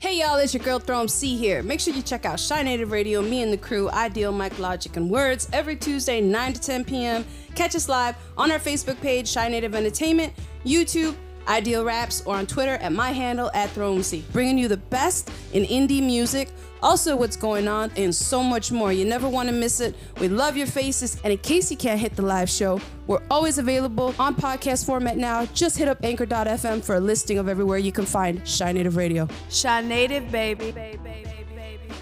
Hey y'all, it's your girl Throne C here. Make sure you check out Chi-Native Radio, me and the crew, I.Deal Mic Logik and Words, every Tuesday, 9 to 10 p.m. Catch us live on our Facebook page, Chi-Native Entertainment, YouTube, Ideal Raps, or on Twitter at my handle at Throne C. Bringing you the best in indie music, also what's going on, and so much more. You never want to miss it. We love your faces, and in case you can't hit the live show, we're always available on podcast format now. Just hit up anchor.fm for a listing of everywhere you can find Chi-Native Radio. Chi-Native, baby. baby, baby, baby.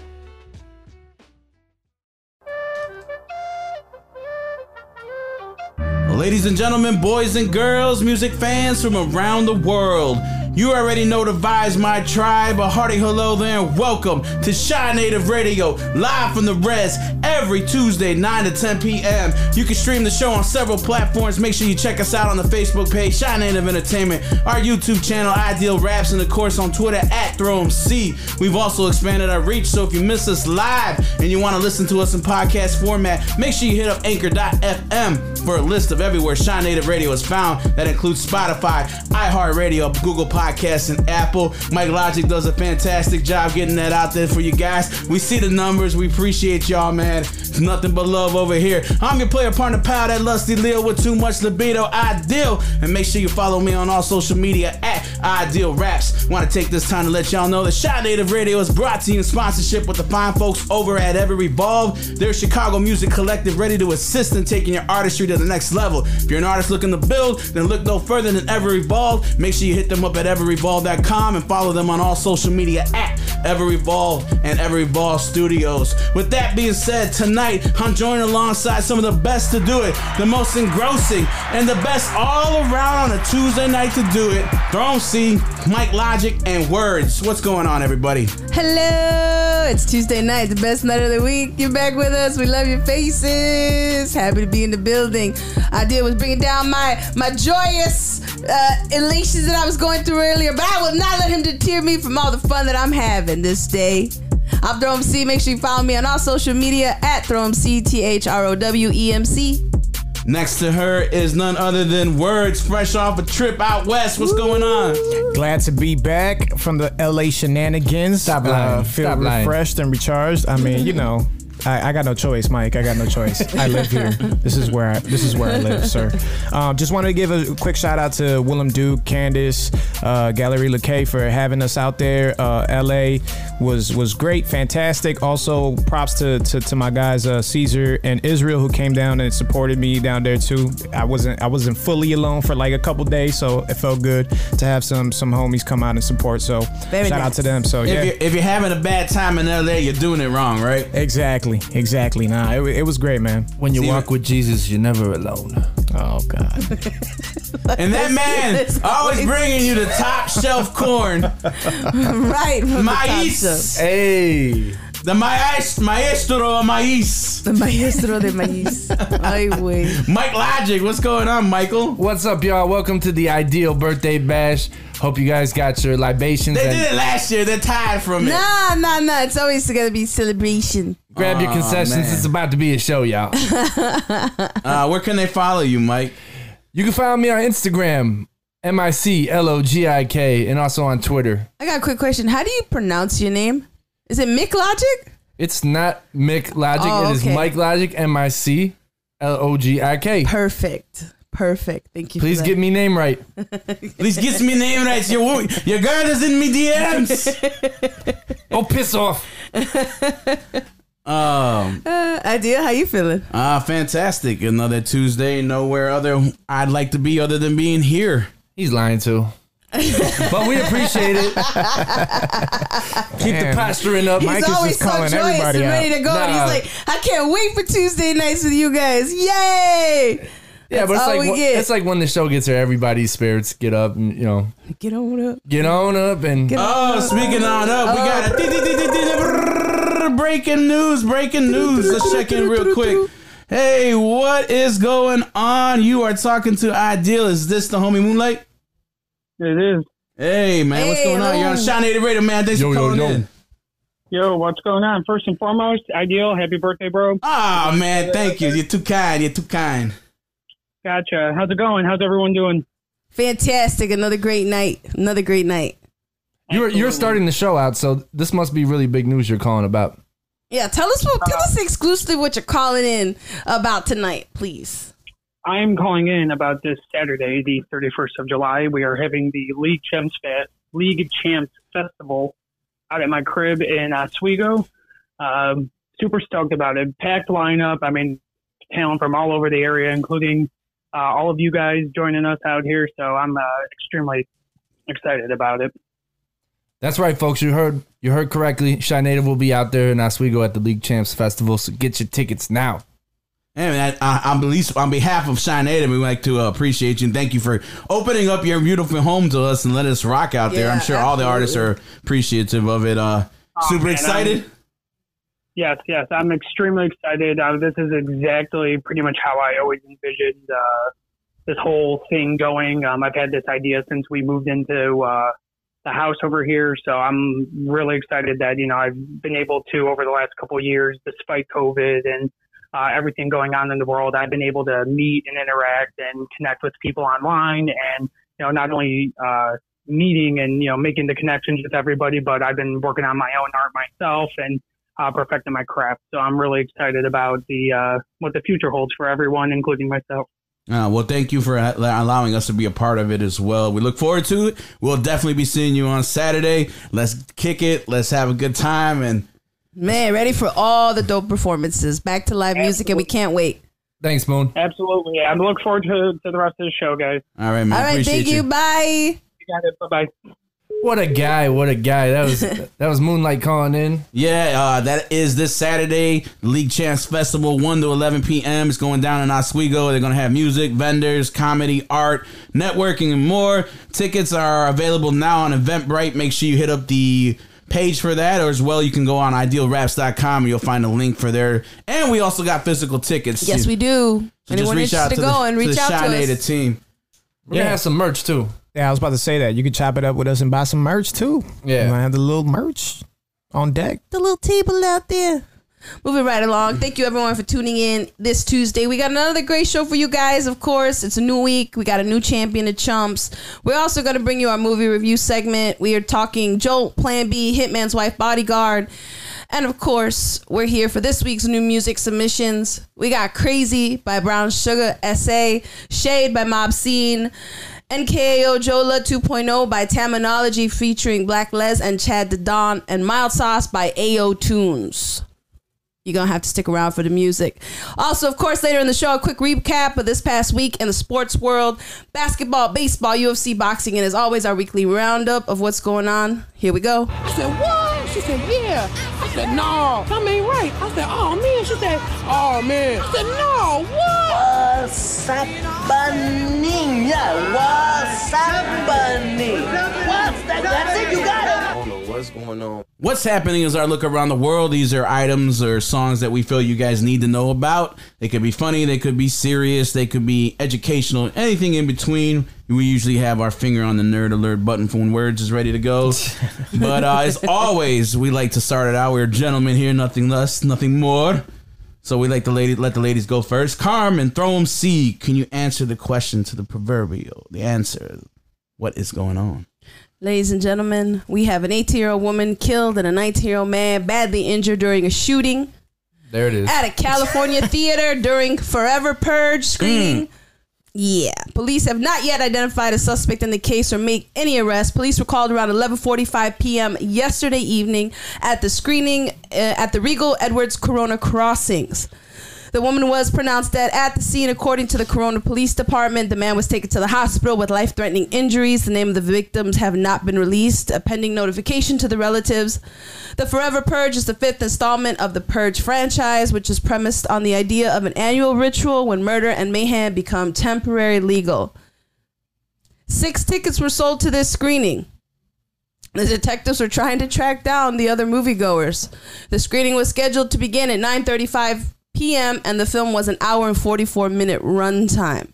Ladies and gentlemen, boys and girls, music fans from around the world, you already know the vibes, my tribe. A hearty hello there and welcome to Chi-Native Radio, live from the res every Tuesday, 9 to 10 p.m. You can stream the show on several platforms. Make sure you check us out on the Facebook page, Chi-Native Entertainment, our YouTube channel, Ideal Raps, and of course on Twitter at ThrowMC. We've also expanded our reach, so if you miss us live and you want to listen to us in podcast format, make sure you hit up anchor.fm for a list of everywhere Chi-Native Radio is found. That includes Spotify, iHeartRadio, Google Podcasts, and Apple. Mic Logik does a fantastic job getting that out there for you guys. We see the numbers. We appreciate y'all, man. It's nothing but love over here. I'm your player partner, pal, that lusty Leo with too much libido, I.Deal. And make sure you follow me on all social media at Ideal Raps. Want to take this time to let y'all know that Chi-Native Radio is brought to you in sponsorship with the fine folks over at Ever Evolve. They're Chicago music collective ready to assist in taking your artistry to the next level. If you're an artist looking to build, then look no further than Ever Evolve. Make sure you hit them up at everevolve.com and follow them on all social media at Ever Evolve and Ever Evolve Studios. With that being said, tonight I'm joined alongside some of the best to do it, the most engrossing, and the best all around on a Tuesday night to do it. Throne C, Mic Logik, and Words. What's going on, everybody? Hello! It's Tuesday night, the best night of the week. You're back with us. We love your faces. Happy to be in the building. Idea was bringing down my my joyous uh, elations that I was going through earlier, but I will not let him deter me from all the fun that I'm having this day. I'm Throw MC. Make sure you follow me on all social media at Throw MC, T H R O W E M C. Next to her is none other than Words, fresh off a trip out west. What's going on? Glad to be back from the LA shenanigans. Stop Uh, lying. feel Stop lying. refreshed and recharged. I mean, you know, I, I got no choice, Mike. I got no choice. I live here. This is where I, this is where I live, sir. Um, just wanted to give a quick shout out to Willem Duke, Candace, uh, Gallery LeKay for having us out there. Uh, LA was was great, fantastic. Also, props to to, to my guys uh, Caesar and Israel who came down and supported me down there too. I wasn't I wasn't fully alone for like a couple days, so it felt good to have some some homies come out and support. So Very shout out to them. So yeah. If, you're, if you're having a bad time in LA, you're doing it wrong, right? Exactly, exactly. Nah, it, it was great, man. When you See, walk with Jesus, you're never alone. Oh God, And that man It's always always- bringing you the top shelf corn, Right. from the top maíz, Hey, the maíz, maestro maíz. The maestro de maíz. Ay, güey. Mic Logik, what's going on, Michael? what's up, y'all? Welcome to the I.Deal Birthday Bash. Hope you guys got your libations They and did it last year. They're tired from it. Nah, nah, nah. It's always gonna be celebration. grab your Aw, concessions. man. It's about to be a show, y'all. Uh, where can they follow you, Mike? you can find me on Instagram, M I C L O G I K, and also on Twitter. I got a quick question. How do you pronounce your name? Is it Mick Logic? It's not Mick Logic. Oh, It is okay. Mic Logik, M I C L O G I K. Perfect. Perfect. Thank you. Please for get me name right. Please get me name right. Your wo- your girl is in me DMs. Oh, piss off. Um, Uh, idea. How you feeling? ah, fantastic. Another Tuesday. Nowhere other I'd like to be other than being here. He's lying too. but we appreciate it. Keep the Man. posturing up. Mike He's is always just so calling joyous everybody and out. ready to go. And he's like, I can't wait for Tuesday nights with you guys. Yay! Yeah, but it's like we when- get. it's like when the show gets here, everybody's spirits get up and you know Get on up. get on up and Get on Oh, speaking on up, we got a oh. breaking news. Breaking news. Let's check in real quick. Hey, what is going on? You are talking to I.Deal. Is this the homie Moonlight? It is. Hey man, what's Hey, going on? You're on hello. Shine Native Radio, man. Thanks Yo, for calling yo. in. Yo, what's going on? First and foremost, I.Deal. Happy birthday, bro. Ah man, thank you. You're too kind. You're too kind. Gotcha. How's it going? How's everyone doing? Fantastic. Another great night. Another great night. You're you're starting the show out, so this must be really big news you're calling about. Yeah, tell us what, tell us exclusively what you're calling in about tonight, please. I'm calling in about this Saturday, the 31st of July. We are having the League Champs Fest, League Champs Festival out at my crib in Oswego. Um, super stoked about it. Packed lineup. I mean, talent from all over the area, including uh, all of you guys joining us out here. So I'm uh, extremely excited about it. That's right, folks. You heard you heard correctly. Chi-Native will be out there in Oswego at the League Champs Festival. So get your tickets now. And I, I, on, least on behalf of Shine Native, we'd like to uh, appreciate you and thank you for opening up your beautiful home to us and let us rock out there. I'm sure all the artists are appreciative of it. Uh, Oh, super man, excited. Yes, yes, I'm extremely excited. Uh, this is exactly pretty much how I always envisioned uh, this whole thing going. Um, I've had this idea since we moved into uh, the house over here, so I'm really excited that you know I've been able to over the last couple of years, despite COVID and uh, everything going on in the world, I've been able to meet and interact and connect with people online, and you know not only uh, meeting and you know making the connections with everybody, but I've been working on my own art myself and uh, perfecting my craft. So I'm really excited about the uh, what the future holds for everyone, including myself. Uh, well, thank you for allowing us to be a part of it as well. We look forward to it. We'll definitely be seeing you on Saturday. Let's kick it. Let's have a good time. And Man, ready for all the dope performances. Back to live music, and we can't wait. Thanks, Moon. Absolutely, I'm looking forward to, to the rest of the show, guys. all right, man. All right, appreciate thank you. Bye. You got it. Bye bye. What a guy! What a guy! That was that was Moonlight calling in. Yeah, uh, that is this Saturday, League Champs Festival, 1 to 11 p.m. It's going down in Oswego. They're going to have music, vendors, comedy, art, networking, and more. Tickets are available now on Eventbrite. Make sure you hit up the page for that, or as well, you can go on idealraps.com and you'll find a link for there. And we also got physical tickets. Yes, too. we do. So Anyone interested to go and to reach the out Shy to Native us. team. We're gonna have some merch too. Yeah, I was about to say that. You could chop it up with us and buy some merch too. Yeah. We might have the little merch on deck. The little table out there. Moving right along. Thank you everyone for tuning in this Tuesday. We got another great show for you guys, of course. It's a new week. We got a new champion of chumps. We're also going to bring you our movie review segment. We are talking Jolt, Plan B, Hitman's Wife, Bodyguard. And of course, we're here for this week's new music submissions. We got Crazy by Brown Sugar SA, Shade by Mob Scene, NKO Jola 2.0 by Terminology featuring Black Les and Chad the Don, and Mild Sauce by AO Tunes. You're gonna have to stick around for the music. Also, of course, later in the show, a quick recap of this past week in the sports world basketball, baseball, UFC, boxing, and as always, our weekly roundup of what's going on. Here we go. I said, what? She said, yeah. I said, no, something ain't right. I said, oh man. She said, oh man. I said, no, what? What's happening? Yeah, what's happening? What's that? That's it, you got it. I don't know what's going on. What's happening is our look around the world. These are items or songs that we feel you guys need to know about. They could be funny, they could be serious, they could be educational, anything in between. We usually have our finger on the nerd alert button for when words is ready to go. but uh, as always, we like to start it out. We're gentlemen here, nothing less, nothing more. So we like to lady let the ladies go first. Carmen, throw them C. Can you answer the question to the proverbial? The answer. What is going on? Ladies and gentlemen, we have an 18 year old woman killed and a 19 year old man badly injured during a shooting There it is. at a California theater during Forever Purge screening. Yeah, police have not yet identified a suspect in the case or make any arrests. Police were called around 11:45 p.m. yesterday evening at the screening uh, at the Regal Edwards Corona Crossings. The woman was pronounced dead at the scene, according to the Corona Police Department. The man was taken to the hospital with life-threatening injuries. The name of the victims have not been released, pending notification to the relatives. The Forever Purge is the fifth installment of the Purge franchise, which is premised on the idea of an annual ritual when murder and mayhem become temporary legal. Six tickets were sold to this screening. The detectives were trying to track down the other moviegoers. The screening was scheduled to begin at 9:35 p.m. and the film was an hour and 44 minute runtime.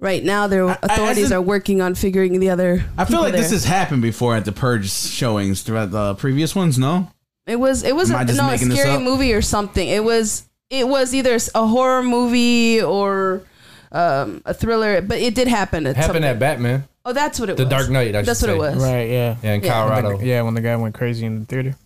Right now, their I- authorities hasn't- are working on figuring the other. I feel people like this has happened before at the Purge showings throughout the previous ones. No, It was it was Am I a, just no a scary movie or something. It was it was either a horror movie or um, a thriller, but it did happen. At Happened some, at Batman. Oh, that's what it The was. The Dark Knight. I That's what it was. Right. Yeah. Yeah, in Yeah. Colorado. Yeah, when the guy went crazy in the theater.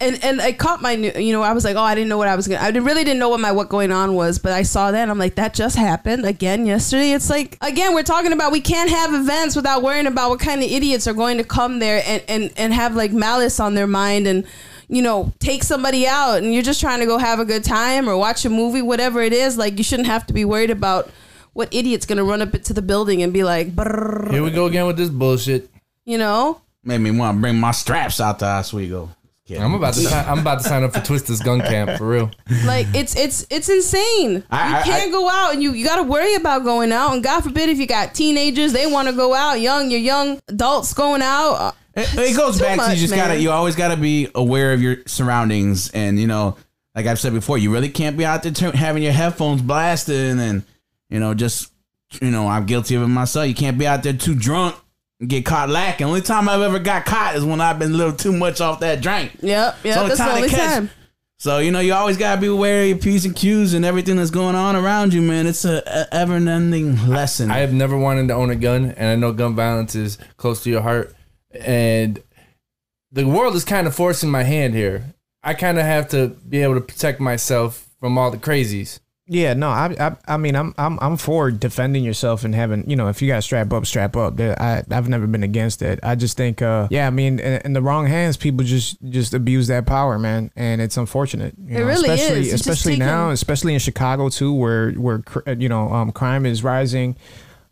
And and I caught my new- you know I was like oh I didn't know what I was gonna I really didn't know what my what going on was but I saw that and I'm like that just happened again yesterday it's like again we're talking about we can't have events without worrying about what kind of idiots are going to come there and and and have like malice on their mind and you know take somebody out and you're just trying to go have a good time or watch a movie whatever it is like you shouldn't have to be worried about what idiot's gonna run up into the building and be like "Brrr," Here we go again with this bullshit. you know Made me want to bring my straps out to Oswego. Kidding. I'm about to. Sign, I'm about to sign up for Twister's Gun Camp for real. Like it's it's it's insane. I- you can't go out and you you got to worry about going out. And God forbid if you got teenagers, they want to go out. Young, your young adults going out. It, it goes Too back to you just gotta you always gotta be aware of your surroundings and you know like I've said before you really can't be out there t- having your headphones blasting and you know just you know I'm guilty of it myself you can't be out there too drunk and get caught lacking only time I've ever got caught is when I've been a little too much off that drink Yep, yep. only That's the time to only catch- time. so you know you always gotta be aware of your p's and q's and everything that's going on around you man it's a, a ever-ending lesson I have never wanted to own a gun, and I know gun violence is close to your heart. And the world is kind of forcing my hand here. I kind of have to be able to protect myself from all the crazies. Yeah, no, I, I, I mean, I'm, I'm, I'm for defending yourself and having, you know, if you got to strap up, strap up. I, I've never been against it. I just think, uh, yeah, I mean, in, in the wrong hands, people just, just abuse that power, man, and it's unfortunate. You It know, really is. especially, It's just especially now, taking- especially in Chicago too, where, where, you know, um, crime is rising.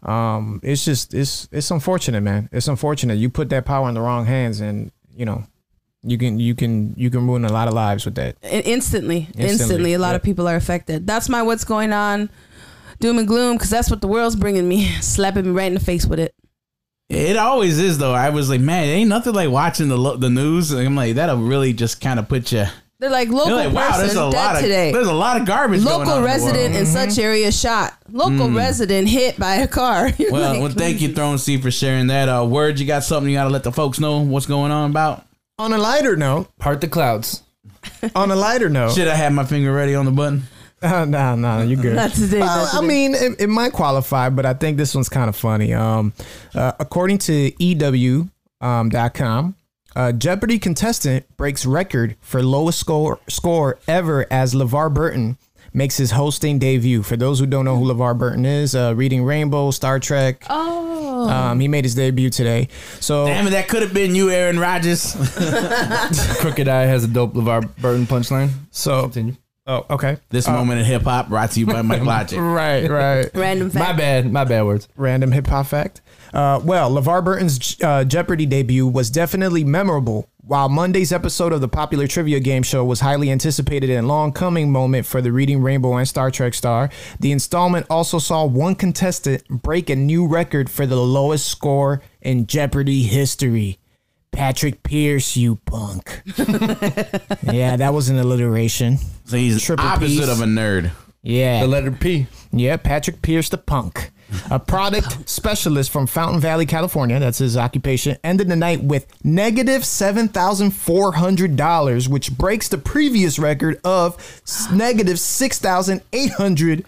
Um, it's just, it's, it's unfortunate, man. It's unfortunate. You put that power in the wrong hands, and you know, you can, you can, you can ruin a lot of lives with that. Instantly, instantly, Instantly, a lot yep. of people are affected. That's my what's going on. Doom and gloom, because that's what the world's bringing me, slapping me right in the face with it. It always is though. I was like, man, it ain't nothing like watching the lo- the news. I'm like, that'll really just kind of put you. They're like local You're like, wow, there's person a dead lot of today. there's a lot of garbage. going on Local in the resident world. Mm-hmm. in such area shot. Local resident hit by a car. Well, like, well, thank you, Throne C, for sharing that. Uh, word, you got something you got to let the folks know what's going on about. On a lighter note, Part the clouds. on a lighter note, Should I have my finger ready on the button? Uh, no, no, you good. Not today. Well, not I today. mean, it, it might qualify, but I think this one's kind of funny. Um, uh, according to EW um, dot com, uh, Jeopardy contestant breaks record for lowest score score ever as LeVar Burton makes his hosting debut. For those who don't know who LeVar Burton is, uh, Reading Rainbow, Star Trek. Oh. Um, he made his debut today. So Damn it, that could have been you, Aaron Rodgers. Crooked I has a dope LeVar Burton punchline. so Continue. oh okay. this moment in hip hop brought to you by Mike Logic. Right, right. Random fact. My bad. My bad words. random hip hop fact. Uh, well, LeVar Burton's uh, Jeopardy debut was definitely memorable. While Monday's episode of the popular trivia game show was highly anticipated and long coming moment for the Reading Rainbow and Star Trek star, the installment also saw one contestant break a new record for the lowest score in Jeopardy history. Patrick Pierce, you punk. yeah, that was an alliteration. So he's Triple opposite piece. of a nerd. Yeah. The letter P. Yeah, Patrick Pierce the punk. A product specialist from Fountain Valley, California, that's his occupation, ended the night with negative $7,400, which breaks the previous record of s- negative 6,800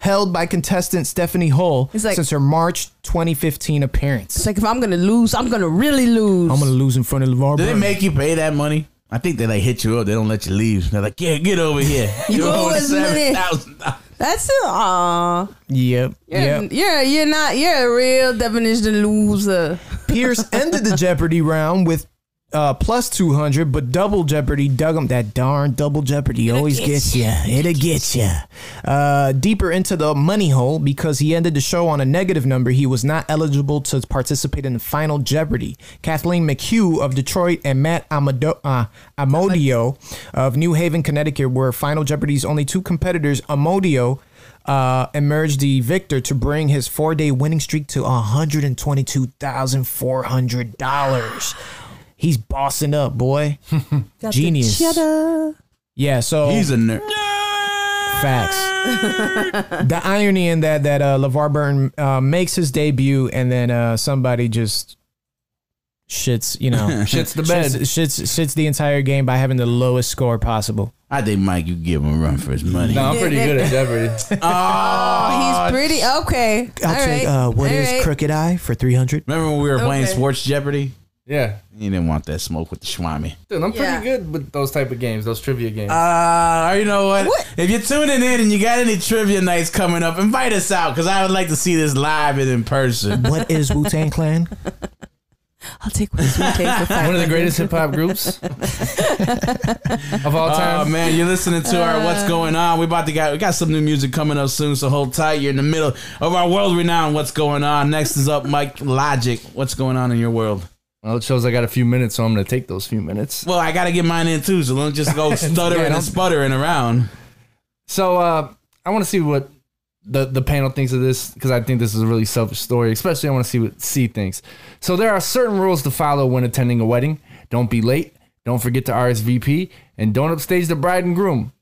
held by contestant Stephanie Hull like- since her March 2015 appearance. It's like if I'm gonna lose, I'm gonna really lose. I'm going to lose in front of LeVar Do they make you pay that money? I think they like hit you up. They don't let you leave. They're like, yeah, get over here. You owe owe us money. $7,000. That's it. Aw. Yep. You're, Yep. you're you're not you're a real definition loser. Pierce ended the Jeopardy round with uh, plus 200, but double Jeopardy dug him. That darn double Jeopardy always gets you. It'll get you. Uh, deeper into the money hole because he ended the show on a negative number. He was not eligible to participate in the final Jeopardy. Kathleen McHugh of Detroit and Matt Amado- uh, Amodio of New Haven, Connecticut were Final Jeopardy's only two competitors. Amodio uh, emerged the victor to bring his four day winning streak to $122,400. He's bossing up, boy. Got Genius. The cheddar. Yeah, so He's a nerd. facts. the irony in that that uh, LeVar Burton uh, makes his debut and then uh, somebody just shits, you know, Shits the bed. Shits, shits, shits the entire game by having the lowest score possible. I think Mike, you give him a run for his money. No, I'm pretty good at Jeopardy. Oh, he's pretty okay. I'll take right. uh, what All is right. Crooked I for three hundred. Remember when we were playing Okay. Sports Jeopardy? Yeah. You didn't want that smoke with the Schwami. Dude, I'm pretty Yeah. good with those type of games, those trivia games. Uh, you know what? What? If you're tuning in and you got any trivia nights coming up, invite us out because I would like to see this live and in person. What is Wu Tang Clan? I'll take what we take for five. One of the greatest hip hop groups of all time. Oh time. man, you're listening to our What's Going On. We about to got we got some new music coming up soon, so hold tight. You're in the middle of our world renowned What's Going On. Next is up Mic Logik. What's going on in your world? Well, it shows I got a few minutes, so I'm going to take those few minutes. Well, I gotta get mine in too, so don't just go stuttering don't- and sputtering around. So uh, I want to see what the the panel thinks of this because I think this is a really selfish story. Especially I want to see what C thinks. So there are certain rules to follow when attending a wedding. Don't be late. Don't forget to RSVP, and don't upstage the bride and groom.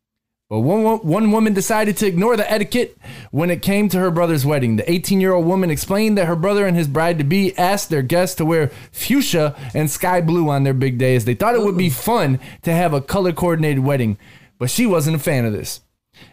But one, one woman decided to ignore the etiquette when it came to her brother's wedding. The 18 year old woman explained that her brother and his bride to be asked their guests to wear fuchsia and sky blue on their big day as they thought it would be fun to have a color coordinated wedding. But she wasn't a fan of this.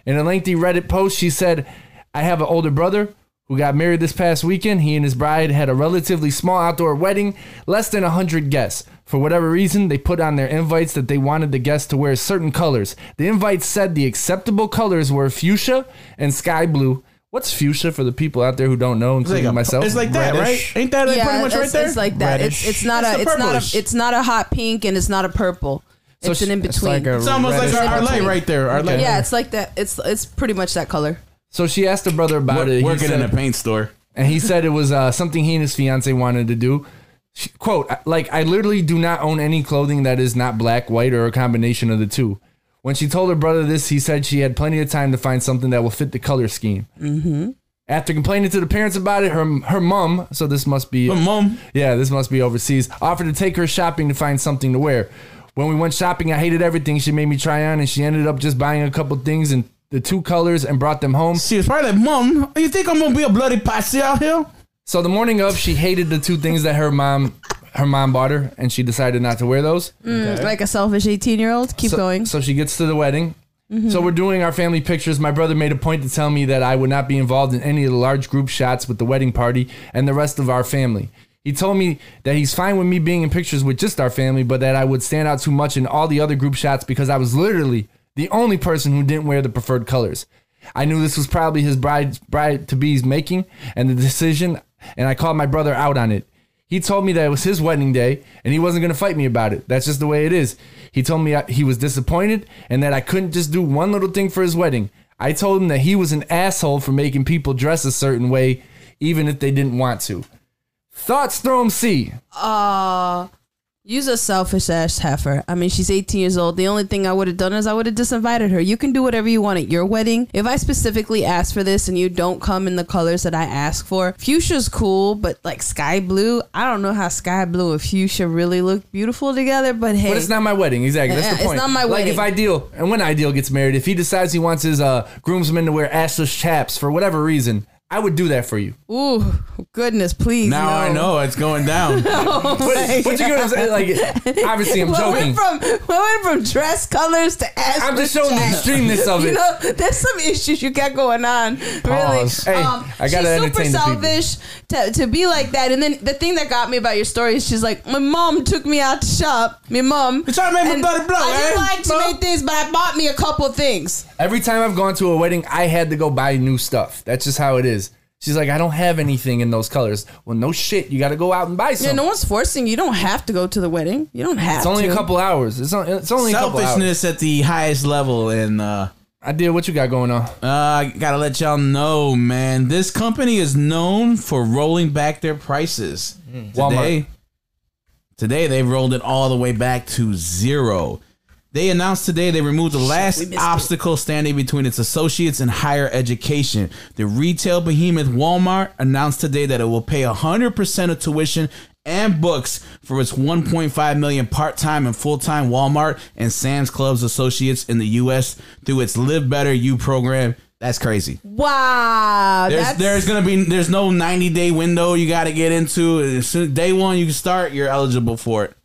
In a lengthy Reddit post, she said, I have an older brother who got married this past weekend. He and his bride had a relatively small outdoor wedding, less than 100 guests. For whatever reason, they put on their invites that they wanted the guests to wear certain colors. The invites said the acceptable colors were fuchsia and sky blue. What's fuchsia for the people out there who don't know, It's including like, a- myself? it's like that, Reddish. right? Ain't that like yeah, pretty much right there? it's like that. It's, Reddish. it's not That's a it's not a it's not a hot pink and it's not a purple. So it's an sh- in It's between. like it's almost like reddish our, our light right there. Our light. yeah, it's like that. It's it's pretty much that color. So she asked her brother about it. He working in a paint store. and he said it was uh, something he and his fiance wanted to do. She, quote, like, I literally do not own any clothing that is not black, white, or a combination of the two. When she told her brother this, he said she had plenty of time to find something that will fit the color scheme. Mm-hmm. After complaining to the parents about it, her her mom, so this must be But mom, yeah, this must be overseas. Offered to take her shopping to find something to wear. When we went shopping, I hated everything she made me try on, and she ended up just buying a couple things in the two colors and brought them home. she was probably like, "Mom, you think I'm gonna be a bloody posse out here?" So the morning of, she hated the two things that her mom her mom bought her, and she decided not to wear those. Mm, Like a selfish eighteen year old. Keep so, going. So she gets to the wedding. So we're doing our family pictures. My brother made a point to tell me that I would not be involved in any of the large group shots with the wedding party and the rest of our family. He told me that he's fine with me being in pictures with just our family, but that I would stand out too much in all the other group shots because I was literally the only person who didn't wear the preferred colors. I knew this was probably his bride bride to be's making and the decision, and I called my brother out on it. He told me that it was his wedding day and he wasn't going to fight me about it. That's just the way it is. He told me he was disappointed and that I couldn't just do one little thing for his wedding. I told him that he was an asshole for making people dress a certain way, even if they didn't want to. Thoughts, throw 'em C. Uh use a selfish ass heifer. I mean, she's 18 years old. The only thing I would have done is I would have disinvited her. You can do whatever you want at your wedding. If I specifically ask for this and you don't come in the colors that I ask for, fuchsia's cool, but like sky blue, I don't know how sky blue and fuchsia really look beautiful together. But hey, But it's not my wedding, exactly. That's the it's point. not my like wedding. Like if I.Deal and when I.Deal gets married, if he decides he wants his uh, groomsmen to wear assless chaps for whatever reason, I would do that for you. ooh, goodness, please. Now I know it's going down. What, what you get? what I'm saying? Like, obviously, I'm We joking. went from we went from dress colors to ass. I'm just showing the extremeness of it. You know, there's some issues you got going on. Pause. Really, Hey, um, I gotta she's super entertain the people. selfish to, to be like that. And then the thing that got me about your story is she's like, my mom took me out to shop. My mom. You trying to make me and bloody blow, I eh? like to Huh? make things, but I bought me a couple things. Every time I've gone to a wedding, I had to go buy new stuff. That's just how it is. She's like, I don't have anything in those colors. Well, no shit. You got to go out and buy some. Yeah, no one's forcing you. You don't have to go to the wedding. You don't have. To It's only to. a couple hours. It's only, it's only a couple hours. Selfishness at the highest level, and uh, I did. what you got going on? uh, I gotta let y'all know, man. This company is known for rolling back their prices. Walmart. Today, today they've rolled it all the way back to zero. They announced today they removed the last obstacle standing between its associates and higher education. The retail behemoth Walmart announced today that it will pay 100% of tuition and books for its 1.5 million part-time and full-time Walmart and Sam's Clubs associates in the US through its Live Better U program. That's crazy. Wow. There's there's gonna be there's no 90 day window you got to get into. As soon- Day one you can start, you're eligible for it.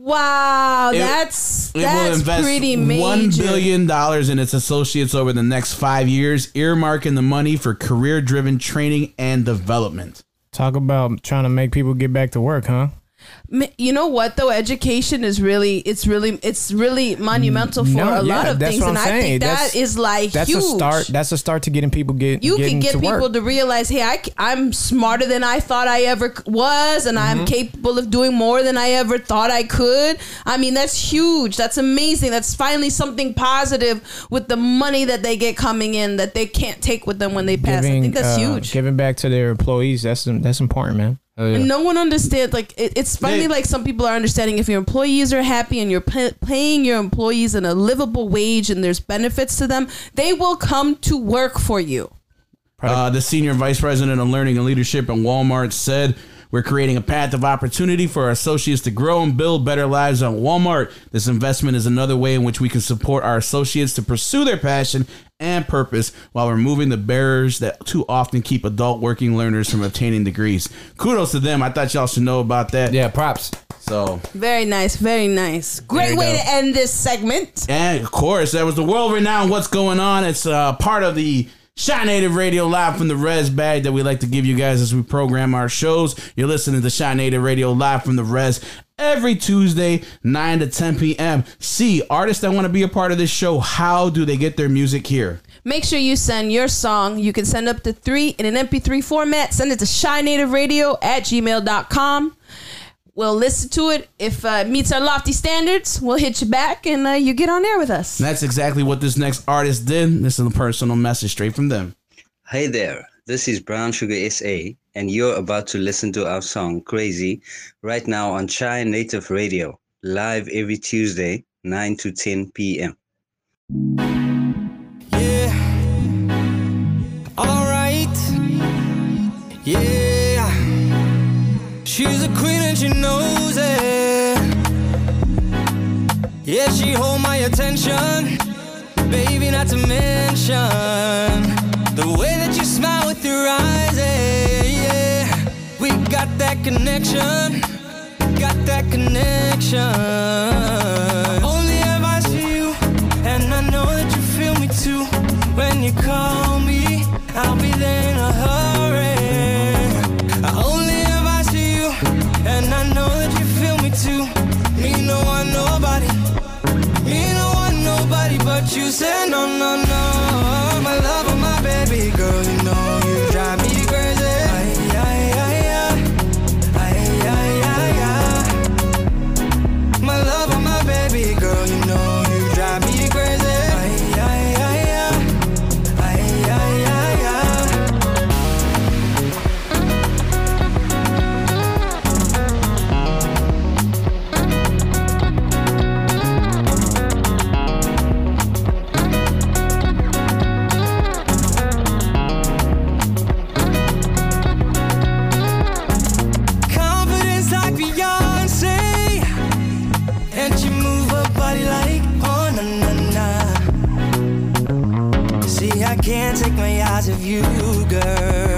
Wow. It- that's It will that's invest pretty major. one billion dollars in its associates over the next five years, earmarking the money for career driven training and development. Talk about trying to make people get back to work, huh? You know what though? Education is really it's really it's really monumental for No, a lot of things, and I'm I think That's- that is like That's huge. a start. That's a start to getting people get you can get to people work. to realize, hey, I, i'm smarter than I thought I ever was, and Mm-hmm. I'm capable of doing more than I ever thought I could. I mean, that's huge. That's amazing. That's finally something positive with the money that they get coming in that they can't take with them when they pass. I think that's uh, huge. Giving back to their employees. That's that's important, man. Oh, yeah. And no one understands. Like it, it's finally They- like some people are understanding if your employees are happy and you're pay, paying your employees in a livable wage and there's benefits to them, they will come to work for you. Uh, the senior vice president of learning and leadership at Walmart said, We're creating a path of opportunity for our associates to grow and build better lives at Walmart. This investment is another way in which we can support our associates to pursue their passion and purpose while removing the barriers that too often keep adult working learners from obtaining degrees. Kudos to them. I thought y'all should know about that. Yeah, props. So, Very nice, very nice. Great way go. to end this segment. and of course, that was the world renowned What's Going On. It's uh, part of the Chi-Native Radio live from the Res bag that we like to give you guys as we program our shows. You're listening to Chi-Native Radio live from the Res every Tuesday, 9 to 10 p.m. See, artists that want to be a part of this show, how do they get their music here? Make sure you send your song. You can send up to three in an MP3 format. Send it to chinativeradio at gmail.com. We'll listen to it. If uh, it meets our lofty standards, we'll hit you back and uh, you get on air with us. And that's exactly what this next artist did. This is a personal message straight from them. Hey there, this is Brown Sugar SA, and you're about to listen to our song Crazy right now on Chai Native Radio, live every Tuesday, 9 to 10 p.m. Yeah. Alright. Yeah. She's a queen and she knows it. Yeah, she hold my attention. Baby, not to mention the way that you smile with your eyes. Yeah, yeah. We got that connection. Got that connection. Only have I see you, and I know that you feel me too. When you call me, I'll be there in a hurry. Only have I see you, and I know that you feel me too. Me no one nobody, me no one nobody but you. Say no no no, my love can't take my eyes off you, girl.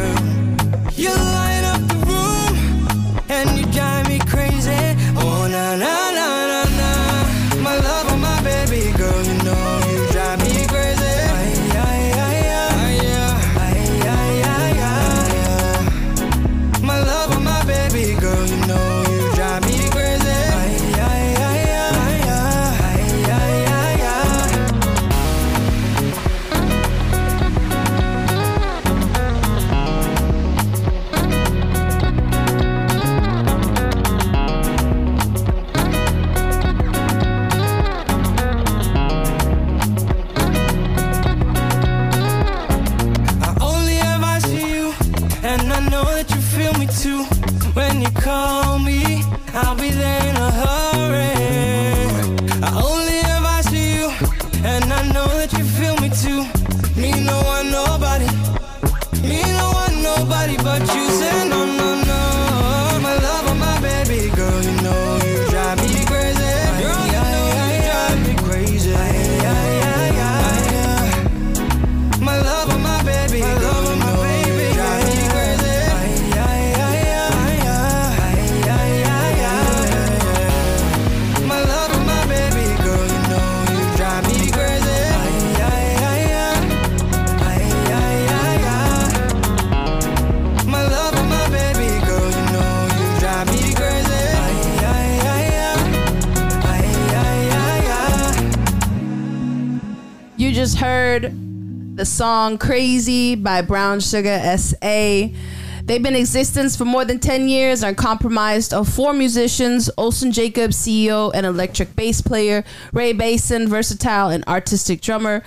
Song Crazy by Brown Sugar SA. They've been in existence for more than 10 years and are comprised of four musicians Olson Jacobs, CEO and electric bass player, Ray Basin, versatile and artistic drummer,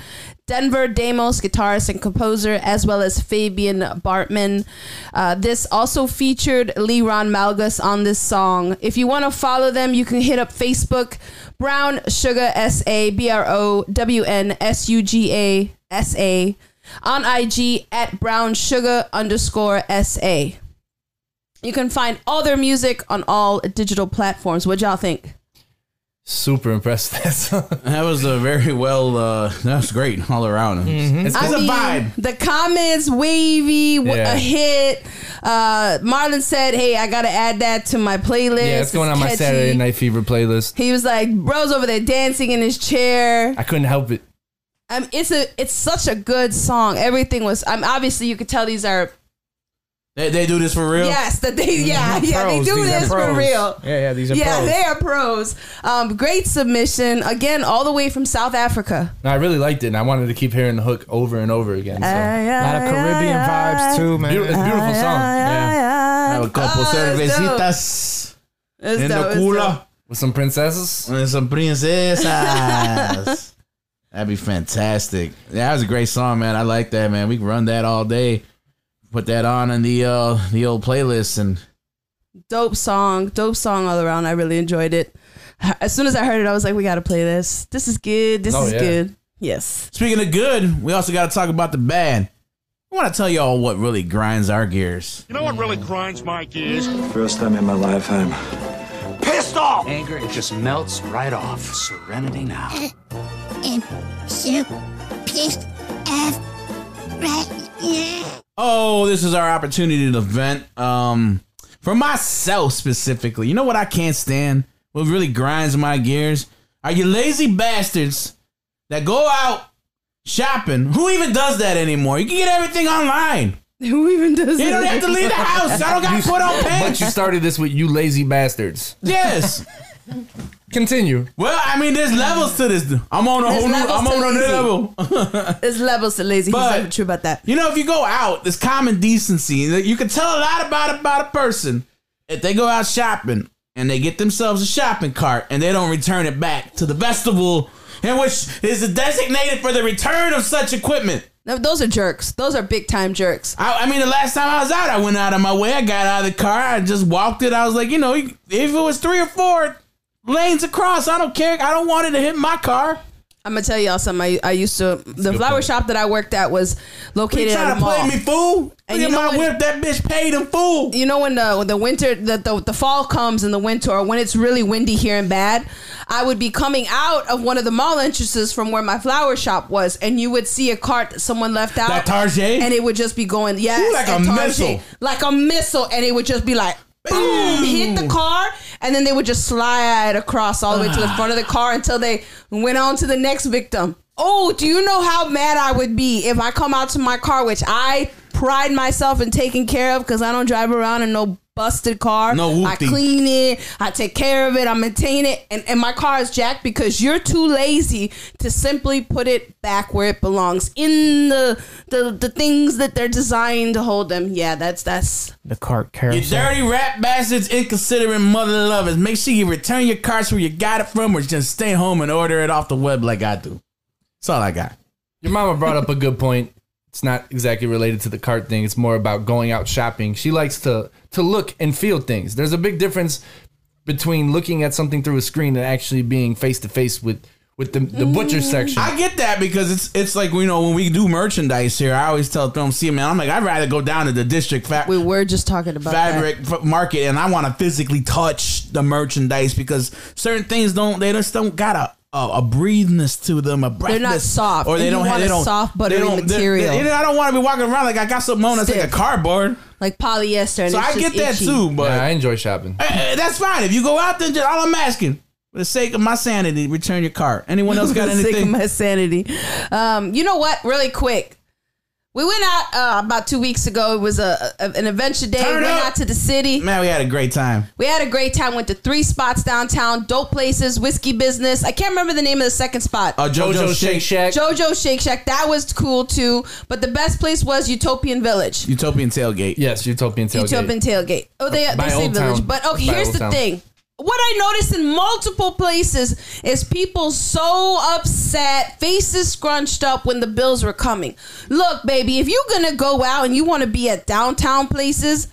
Denver Damos, guitarist and composer, as well as Fabian Bartman. Uh, this also featured Lee Ron Malgus on this song. If you want to follow them, you can hit up Facebook, Brown Sugar S A B R O W N S U G A S A, on IG at Brown Sugar underscore S A. You can find all their music on all digital platforms. What y'all think? Super impressed with that song. That was a very well. Uh, that was great all around. Mm-hmm. It's, I it's a mean, vibe. The comments, wavy, Yeah. a hit. Uh, Marlon said, "Hey, I gotta add that to my playlist." Yeah, it's going on my. Saturday Night Fever playlist. He was like, "Bro's over there dancing in his chair." I couldn't help it. Um, it's a, it's such a good song. Everything was. Um, obviously you could tell these are. They, they do this for real. Yes, that they. Yeah, yeah, they do these this for real. Yeah, yeah, these are Yeah, pros. they are pros. Um, great submission again, all the way from South Africa. No, I really liked it, and I wanted to keep hearing the hook over and over again. So. A lot of Caribbean vibes too, man. Beautiful, it's a beautiful song. yeah. have a couple Oh, that's cervecitas in dope, the it's cooler. With some princesses. and some princesas. That'd be fantastic. Yeah, that was a great song, man. I like that, man. We can run that all day. Put that on in the uh the old playlist and dope song, dope song all around. I really enjoyed it. As soon as I heard it, I was like, "We got to play this. This is good. This Oh, is yeah. good." Yes. Speaking of good, we also got to talk about the bad. I want to tell y'all what really grinds our gears. You know what really grinds my gears? First time in my life, I'm Pissed off! Anger, it just melts right off. Serenity now. am so pissed off right now. Oh, this is our opportunity to vent. Um, for myself specifically, you know what I can't stand? What really grinds my gears? Are you lazy bastards that go out shopping? Who even does that anymore? You can get everything online. Who even does You don't have to leave the house. I don't got to put on pants. But pants. you started this with you lazy bastards. Yes. Continue. Well, I mean, there's levels to this. I'm on a There's whole new. levels I'm to on a new lazy. level. There's levels to lazy. He's But- never true about that. You know, if you go out, there's common decency. You can tell a lot about about a person if they go out shopping and they get themselves a shopping cart and they don't return it back to the vestibule in which is designated for the return of such equipment. No, those are jerks. Those are big time jerks. I, I mean, the last time I was out, I went out of my way. I got out of the car. I just walked it. I was like, you know, if it was three or four lanes across, I don't care. I don't want it to hit my car. I'm gonna tell y'all something. I, I used to the good flower point. shop that I worked at was You located trying at to a mall. play me, fool? And Look you at know my when- whip. That bitch paid him, fool. you know when the when the winter the, the the fall comes in the winter or when it's really windy here and bad i would be coming out of one of the mall entrances from where my flower shop was and you would see a cart that someone left out That Tarjay? and it would just be going yeah like a missile. like a missile and it would just be like boom! Hit the car and then they would just slide across all the way to the ah. front of the car until they went on to the next victim. Oh do you know how mad i would be if i come out to my car which i pride myself in taking care of because i don't drive around in no busted car No i clean it i take care of it i maintain it and, and my car is jacked because you're too lazy to simply put it back where it belongs in the the, the things that they're designed to hold them yeah that's that's The cart You carousel. dirty rat bastards, inconsiderate mother lovers. Make sure you return your carts where you got it from or just stay home and order it off the web like I do. That's all I got. Your mama brought up a good point. It's not exactly related to the cart thing. It's more about going out shopping. She likes to to look and feel things. There's a big difference between looking at something through a screen and actually being face to face with with the, the butcher mm. section. I get that because it's it's like you know when we do merchandise here, I always tell them, see man, I'm like I'd rather go down to the district fa- we were just talking about fabric f- market and I want to physically touch the merchandise because certain things don't they just don't got a a, a breatheness to them, a They're not soft, or they you don't have want they a don't soft, they buttery don't- they- material. they- I don't want to be walking around like I got something on that's like a cardboard. like polyester and So it's I just get that itchy. too, but Yeah, I enjoy shopping. Eh, that's fine. If you go out there, just all I'm asking, for the sake of my sanity, return your cart. Anyone else got anything? For the sake of my sanity. Um, you know what? Really quick. We went out uh, about two weeks ago. It was a, a an adventure day. Turn went up. out to the city. Man, we had a great time. We had a great time. Went to three spots downtown, dope places, whiskey business. I can't remember the name of the second spot. Uh, JoJo, JoJo Shake, Shake Shack. JoJo Shake Shack. That was cool too. But the best place was Utopian Village. Utopian Tailgate. Yes, Utopian Tailgate. Utopian Tailgate. Oh, they, By they say Old village. Town. But okay, By here's Old the Town. thing. What I noticed in multiple places is people so upset, faces scrunched up when the bills were coming. Look, baby, if you're gonna go out and you want to be at downtown places,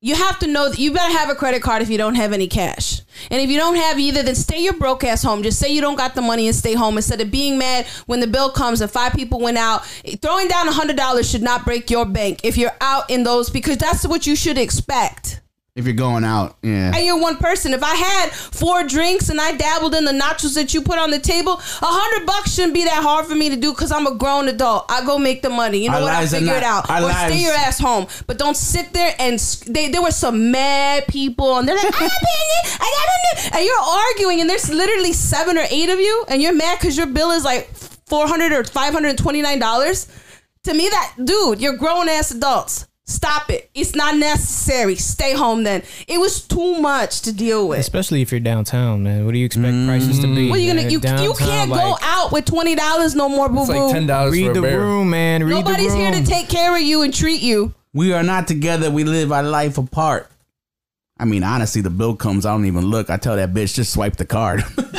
you have to know that you better have a credit card if you don't have any cash. And if you don't have either, then stay your broke ass home. Just say you don't got the money and stay home instead of being mad when the bill comes and five people went out. Throwing down a hundred dollars should not break your bank if you're out in those because that's what you should expect. If you're going out, yeah. And you're one person. If I had four drinks and I dabbled in the nachos that you put on the table, a hundred bucks shouldn't be that hard for me to do because I'm a grown adult. I go make the money. You know Our what? I lives figure it out. Or stay your ass home. But don't sit there and they, there were some mad people and they're like, I'm paying it. I gotta do. And you're arguing and there's literally seven or eight of you and you're mad because your bill is like four hundred or five hundred twenty nine dollars. To me, that dude, you're grown ass adults. Stop it. It's not necessary. Stay home then. It was too much to deal with. Especially if you're downtown, man. What do you expect prices to be? What are you gonna man? you, you can't go like, out with twenty dollars no more, boo It's like boo. ten dollars Read for the a bear. room, man. Read Nobody's the room. here to take care of you and treat you. We are not together. We live our life apart. I mean, honestly, the bill comes. I don't even look. I tell that bitch just swipe the card. But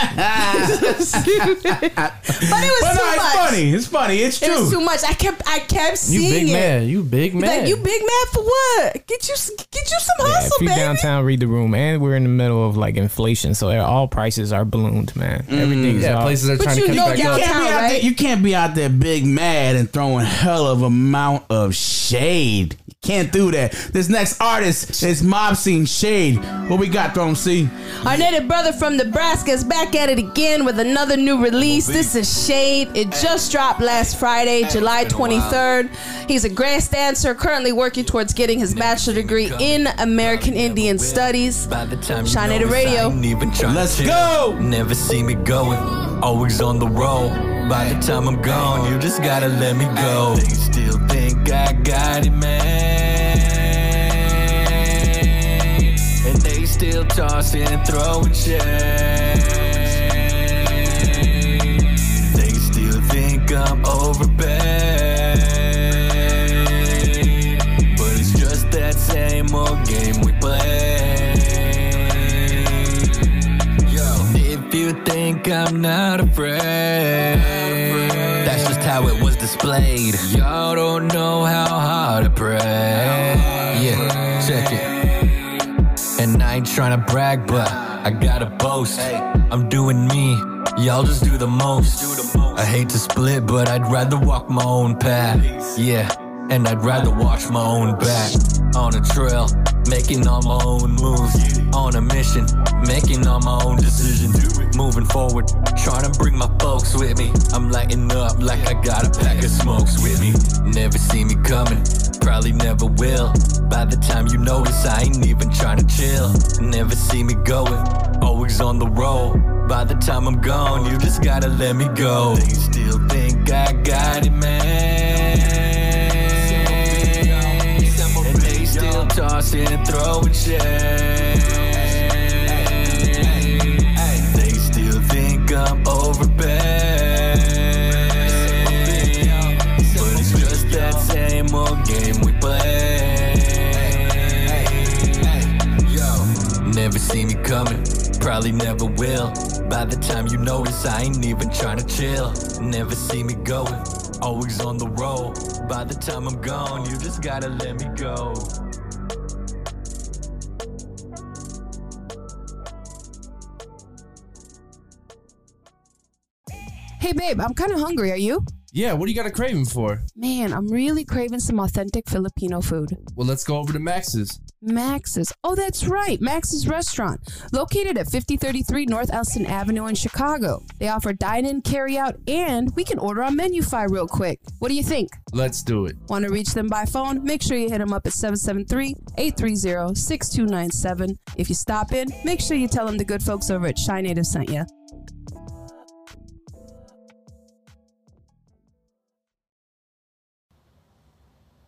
it was But too no, it's much. funny. It's funny. It's true. It was too much. I kept I kept seeing. You seeing big it. man. You big man. Like you big man for what? Get you get you some Yeah, hustle, if you baby. downtown, read the room, and we're in the middle of like inflation, so all prices are ballooned, man. Mm. Everything's yeah, all- places are trying you to catch know back You up. can't, right? there, you can't be out there big mad and throwing hell of amount of shade. You can't do that. This next artist is Mob Scene Shade. What we got, Throne C? Our native brother from Nebraska is back at it again with another new release. This is Shade. It just dropped last Friday, July 23rd. He's a grass dancer, currently working towards getting his bachelor degree in American Indian Studies. Chi-Native Radio. Let's go. Never see me going, always on the road. By the time I'm gone, you just gotta let me go. They still think I got it, man. Still tossing and throwing shade. They still think I'm overpaid. But it's just that same old game we play. Yo, if you think I'm not afraid, that's just how it was displayed. Y'all don't know how hard I pray. Yeah, check it. And I ain't tryna brag, but I gotta boast. I'm doing me, y'all just do the most. I hate to split, but I'd rather walk my own path. Yeah, and I'd rather watch my own back. On a trail, making all my own moves. On a mission, making all my own decisions. Moving forward, trying to bring my folks with me. I'm lighting up like I got a pack of smokes with me. Never see me coming, probably never will. By the time you notice, I ain't even trying to chill. Never see me going, always on the road. By the time I'm gone, you just gotta let me go. They still think I got it, man. And they still tossing and throwing shade. They still think I'm overpaid. Never see me coming, probably never will. By the time you notice, I ain't even trying to chill. Never see me going, always on the road. By the time I'm gone, you just gotta let me go. Hey, babe, I'm kind of hungry. Are you? Yeah, what do you got a craving for? Man, I'm really craving some authentic Filipino food. Well, let's go over to Max's. Max's. Oh, that's right. Max's Restaurant, located at 5033 North Elston Avenue in Chicago. They offer dine-in, carry-out, and we can order on MenuFi real quick. What do you think? Let's do it. Want to reach them by phone? Make sure you hit them up at 773-830-6297. If you stop in, make sure you tell them the good folks over at Chi-Native sent you.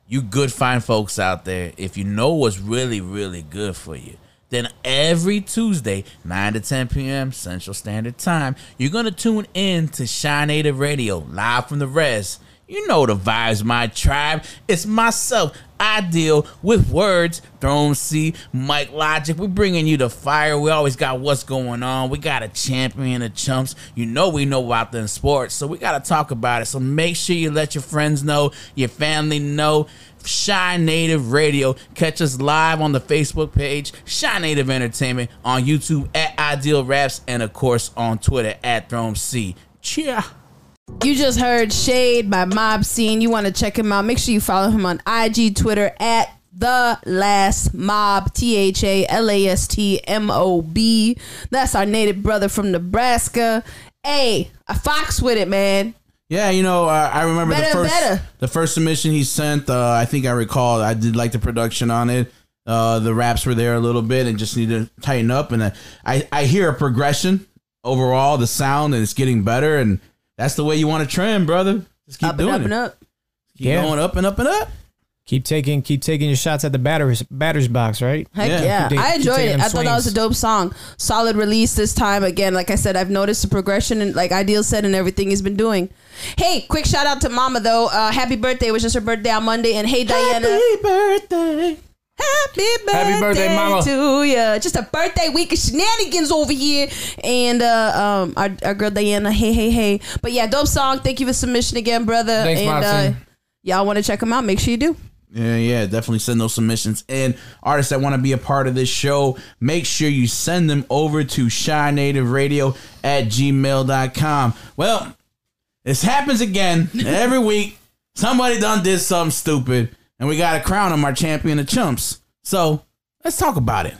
You good fine folks out there, if you know what's really, really good for you, then every Tuesday, 9 to 10 p.m. Central Standard Time, you're going to tune in to Chi-Native Radio, live from the res. You know the vibes, my tribe. It's myself. I.Deal with words. Throne C, Mic Logik. We're bringing you the fire. We always got what's going on. We got a champion of chumps. You know we know about the sports, so we got to talk about it. So make sure you let your friends know, your family know. Chi-Native Radio. Catch us live on the Facebook page, Chi-Native Entertainment, on YouTube at Ideal Raps, and of course on Twitter at Throne C. Cheer. You just heard Shade by Mob Scene. You want to check him out. Make sure you follow him on IG, Twitter at the last mob T H A L A S T M O B. That's our native brother from Nebraska. Hey, a fox with it, man. Yeah, you know, uh, I remember Better, the first better. the first submission he sent. Uh, I think I recall. I did like the production on it. Uh, the raps were there a little bit and just need to tighten up. And uh, I I hear a progression overall. The sound and it's getting better. And that's the way you want to trend, brother. Just keep Up and doing up it. and up. Keep Yeah. going up and up and up. Keep taking, keep taking your shots at the batters, batters box, right? Heck Yeah. yeah, Keep ta- I keep enjoyed taking it. them I thought that was a swings. dope song. Solid release this time. Again, like I said, I've noticed the progression and like I.Deal said and everything he's been doing. Hey, quick shout out to Mama though. Uh, happy birthday! It was just her birthday on Monday. And hey, Diana. Happy birthday. Happy birthday, Happy birthday, Mama. to ya. Just a birthday week of shenanigans over here. And uh, um, our, our girl Diana, hey, hey, hey. But yeah, dope song. Thank you for submission again, brother. Thanks, and uh, y'all want to check them out? Make sure you do. Yeah, yeah, definitely send those submissions. And artists that want to be a part of this show, make sure you send them over to chinativeradio at gmail.com. Well, this happens again every week. Somebody done did something stupid, and we got to crown them our champion of chumps. So let's talk about it.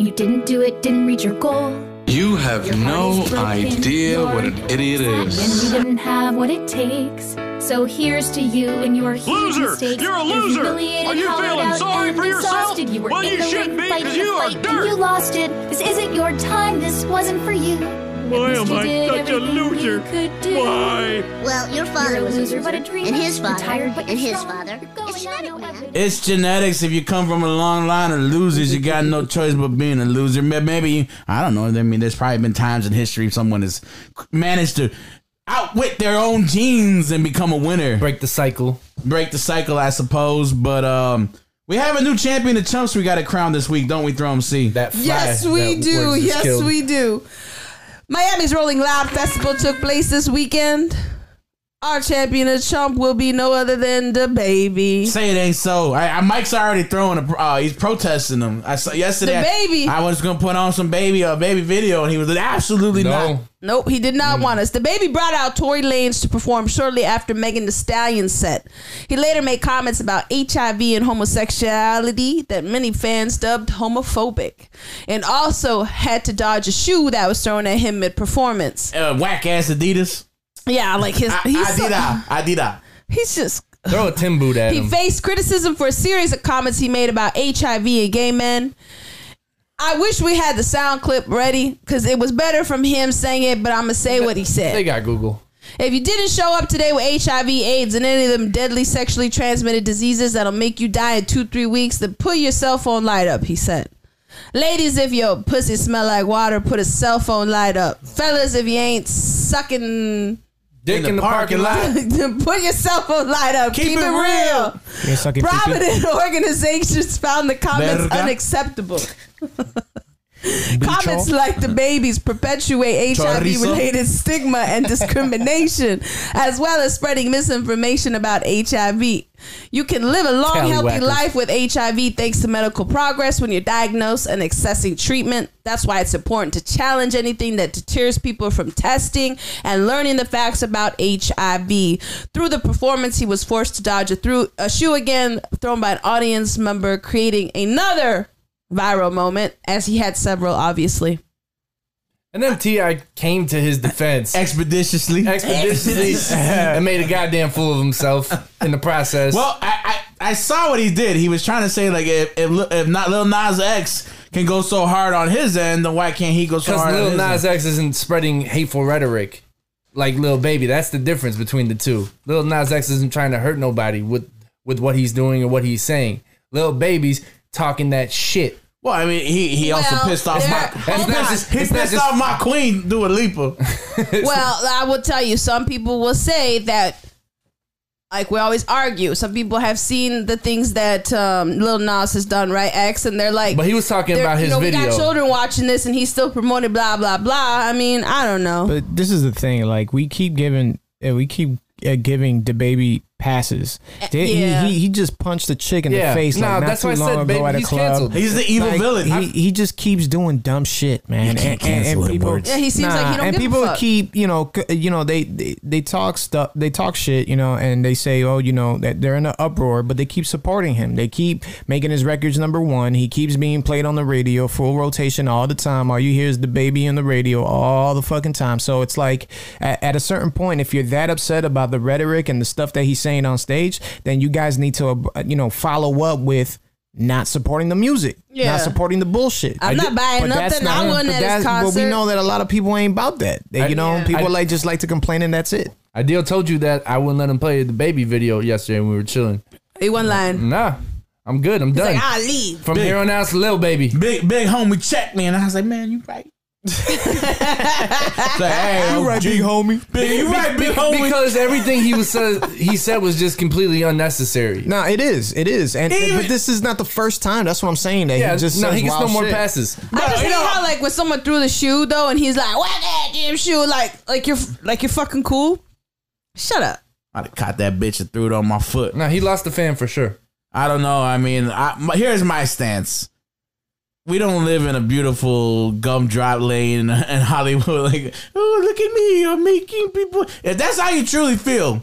You didn't do it, didn't reach your goal. You have Your no heart is broken, idea you're what an idiot is. And is. you didn't have what it takes. So here's to you and your huge Loser! mistakes. You're a You're loser! humiliated, Are you feeling sorry for yourself? You were Well, you should ring be, fighting 'cause the you are fight, dirt. And you lost it. This isn't your time. This wasn't for you. Why am I such a loser? Why? Well, your father was a loser, but a dreamer. and his father, tired, but and his father. It's genetic, man. It's genetics. If you come from a long line of losers, you got no choice but being a loser. Maybe I don't know. I mean, there's probably been times in history someone has managed to outwit their own genes and become a winner. Break the cycle. Break the cycle, I suppose. But um, we have a new champion of chumps. We got to crown this week, don't we? Throw 'em C. That fly Yes, we that do. Yes, killed. we do. Miami's Rolling Loud Festival took place this weekend. Our champion of chump will be no other than the baby. Say it ain't so. I, I, Mike's already throwing a. Uh, he's protesting them. I saw yesterday. The baby. I, was gonna put on some baby a baby video, and he was like, absolutely not. No. Nope, he did not want us. The baby brought out Tory Lanez to perform shortly after Megan Thee Stallion set. He later made comments about HIV and homosexuality that many fans dubbed homophobic, and also had to dodge a shoe that was thrown at him mid performance. Uh, whack ass Adidas. Yeah, like his. I, He's, so- Adidas. Adidas. he's just Throw a Tim boot at He him. faced criticism for a series of comments he made about HIV and gay men. I wish we had the sound clip ready because it was better from him saying it, but I'm gonna say what he said. They got Google. If you didn't show up today with HIV, AIDS, and any of them deadly sexually transmitted diseases that'll make you die in two, three weeks, then put your cell phone light up, he said. Ladies, if your pussy smell like water, put a cell phone light up. Fellas, if you ain't sucking Dick in the, parking lot. put your cell phone light up. Keep, Keep it it real. real. You're sucking pee-pee? Prominent organizations found the comments Verga. unacceptable. Comments like the babies perpetuate HIV related stigma and discrimination, as well as spreading misinformation about HIV. You can live a long, healthy Tallywhackers. life with HIV thanks to medical progress when you're diagnosed and accessing treatment. That's why it's important to challenge anything that deters people from testing and learning the facts about HIV. Through the performance, he was forced to dodge a, through, a shoe again thrown by an audience member, creating another viral moment, as he had several, obviously. And then T.I. came to his defense Expeditiously. expeditiously and made a goddamn fool of himself in the process. Well, I, I I saw what he did. He was trying to say like if if, if not Lil Nas X can go so hard on his end, then why can't he go so because hard on Lil his Nas end? X isn't spreading hateful rhetoric. like Lil Baby. That's the difference between the two. Lil Nas X isn't trying to hurt nobody with with what he's doing or what he's saying. Lil Baby's talking that shit. Well, I mean, he he also Well, pissed off there- my That's he not pissed, just- he it's not just- off my queen Dua Lipa. well, I will tell you, some people will say that, like we always argue. Some people have seen the things that um, Lil Nas has done, right? X, and they're like, But he was talking they're- about you his know, We video. got children watching this, and he's still promoting blah blah blah. I mean, I don't know. But this is the thing. Like we keep giving, uh, we keep uh, giving the baby passes. Eh, they- he- yeah. He, he just punched a chick in Yeah. the face Nah, like not that's too why I long said, ago baby, at a club. canceled. He's the evil Like, villain. He, he just keeps doing dumb shit, man. can't cancel him, people, words. Yeah, he seems like he don't and give a people fuck. keep, you know, you know, they, they they talk stuff, they talk shit, you know, and they say, oh, you know, that they're in an uproar, but they keep supporting him. They keep making his records number one. He keeps being played on the radio, full rotation all the time. All you hear is the baby in the radio all the fucking time. So it's like, at, at a certain point, if you're that upset about the rhetoric and the stuff that he's saying on stage, then you guys need to, uh, you know, follow up with. Not supporting the music, Yeah. not supporting the bullshit. I'm not buying But that's nothing. I not- wasn't but at his that's- But we know that a lot of people ain't about that. They, I- you know, yeah. people I- like just like to complain and that's it. I.Deal told you that I wouldn't let him play the baby video yesterday when we were chilling. he one line. Nah, I'm good. I'm He's done. like, I leave. From Big- here on out, it's Lil Baby. big big homie checked me, and I was like, man, you right. It's like, hey, You right, OG. big homie. Big, you right, big homie. Because everything he was said, he said was just completely unnecessary. No, it is, it is, and Even- but this is not the first time. That's what I'm saying. That Yeah, he just no, says he gets no more shit. passes. I just you hate know- how like when someone threw the shoe though, and he's like, "Whack that damn shoe!" Like, like you're like you're fucking cool. Shut up. I'd have caught that bitch and threw it on my foot. No, he lost the fan for sure. I don't know. I mean, I, my, here's my stance. We don't live in a beautiful gumdrop lane in, Hollywood. Like, oh, look at me, I'm making people. If that's how you truly feel,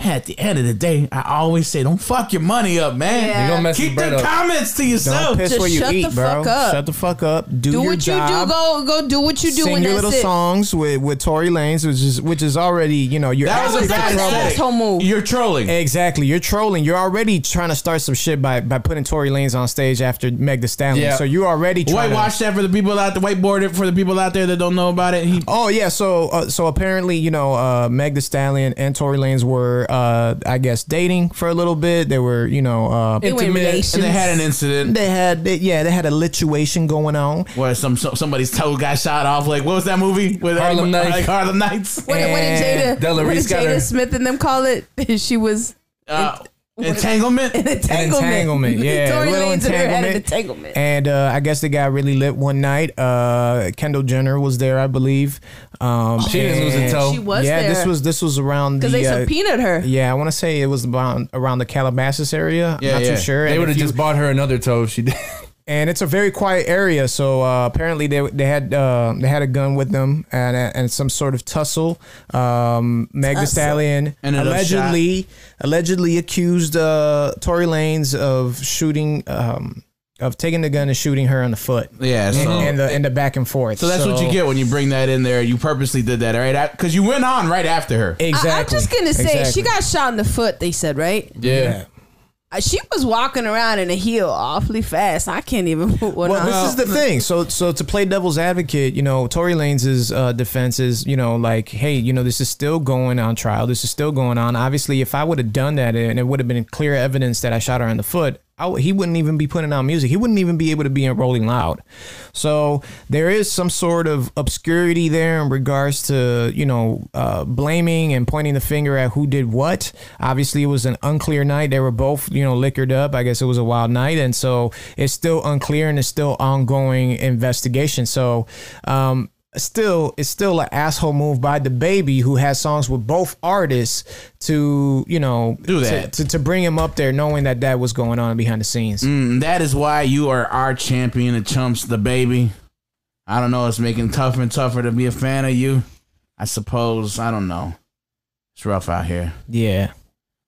man, at the end of the day, I always say, don't fuck your money up, man. Yeah. You gonna mess Keep his bread the up. comments to Don't yourself. piss Just where you shut eat, the bro. fuck up. Shut the fuck up. Do, Do your what job. you do. Go go do what you do. Sing and your little it. songs with with Tory Lanez, which is which is already you know you're That was was a bad an asshole move. You're trolling. Exactly. You're trolling. You're already trying to start some shit by, by putting Tory Lanez on stage after Meg Thee Stallion. Yeah. So you're already trying to, Whitewash that for the people out the whiteboard it for the people out there that don't know about it. He, Oh yeah, so uh, so apparently you know uh, Meg Thee Stallion and Tory Lanez were uh, I guess dating for a little bit. They were you know uh, They were Intimate. relations. and they had an incident they had they, yeah they had a lituation going on. where some, some somebody's toe got shot off. Like, what was that movie? With Harlem Nights. Like Harlem Nights. What, did- what did Jada? Della what did got Jada her- Smith and them call it? she was Uh, entanglement. an entanglement. entanglement, yeah, Tory a little Lanez and an entanglement. entanglement. And uh, I guess they got really lit one night. Uh, Kendall Jenner was there, I believe. Um, She didn't lose a toe. She was yeah, there. this was this was around the because they uh, subpoenaed her. Yeah, I want to say it was around around the Calabasas area. Yeah, Not yeah. too sure. They would have just bought her another toe if she did. And it's a very quiet area. So uh, apparently they they had uh, they had a gun with them and and some sort of tussle. Um, Meg Thee Stallion Ended allegedly allegedly accused uh, Tory Lanez of shooting. Um, of taking the gun and shooting her in the foot. Yeah, so- and the and the back and forth. So that's what you get when you bring that in there. You purposely did that, right? Because you went on right after her. Exactly. I, am just gonna say Exactly. she got shot in the foot. They said right. Yeah. Uh, She was walking around in a heel awfully fast. I can't even put one Well, on. this is the thing. So, so to play devil's advocate, you know, Tory Lanez's uh, defense is, you know, like, hey, you know, this is still going on trial. This is still going on. Obviously, if I would have done that and it would have been clear evidence that I shot her in the foot, I he wouldn't even be putting out music. He wouldn't even be able to be in Rolling Loud. So there is some sort of obscurity there in regards to, you know, uh, blaming and pointing the finger at who did what. Obviously, it was an unclear night. They were both, you know, liquored up. I guess it was a wild night. And so it's still unclear and it's still ongoing investigation. So, um, still it's still an asshole move by the baby who has songs with both artists to you know Do to- that. to, to, bring him up there knowing that that was going on behind the scenes Mm, that is why you are our champion of chumps, the baby. I don't know. It's making tougher and tougher to be a fan of you. I suppose. I don't know. It's rough out here. yeah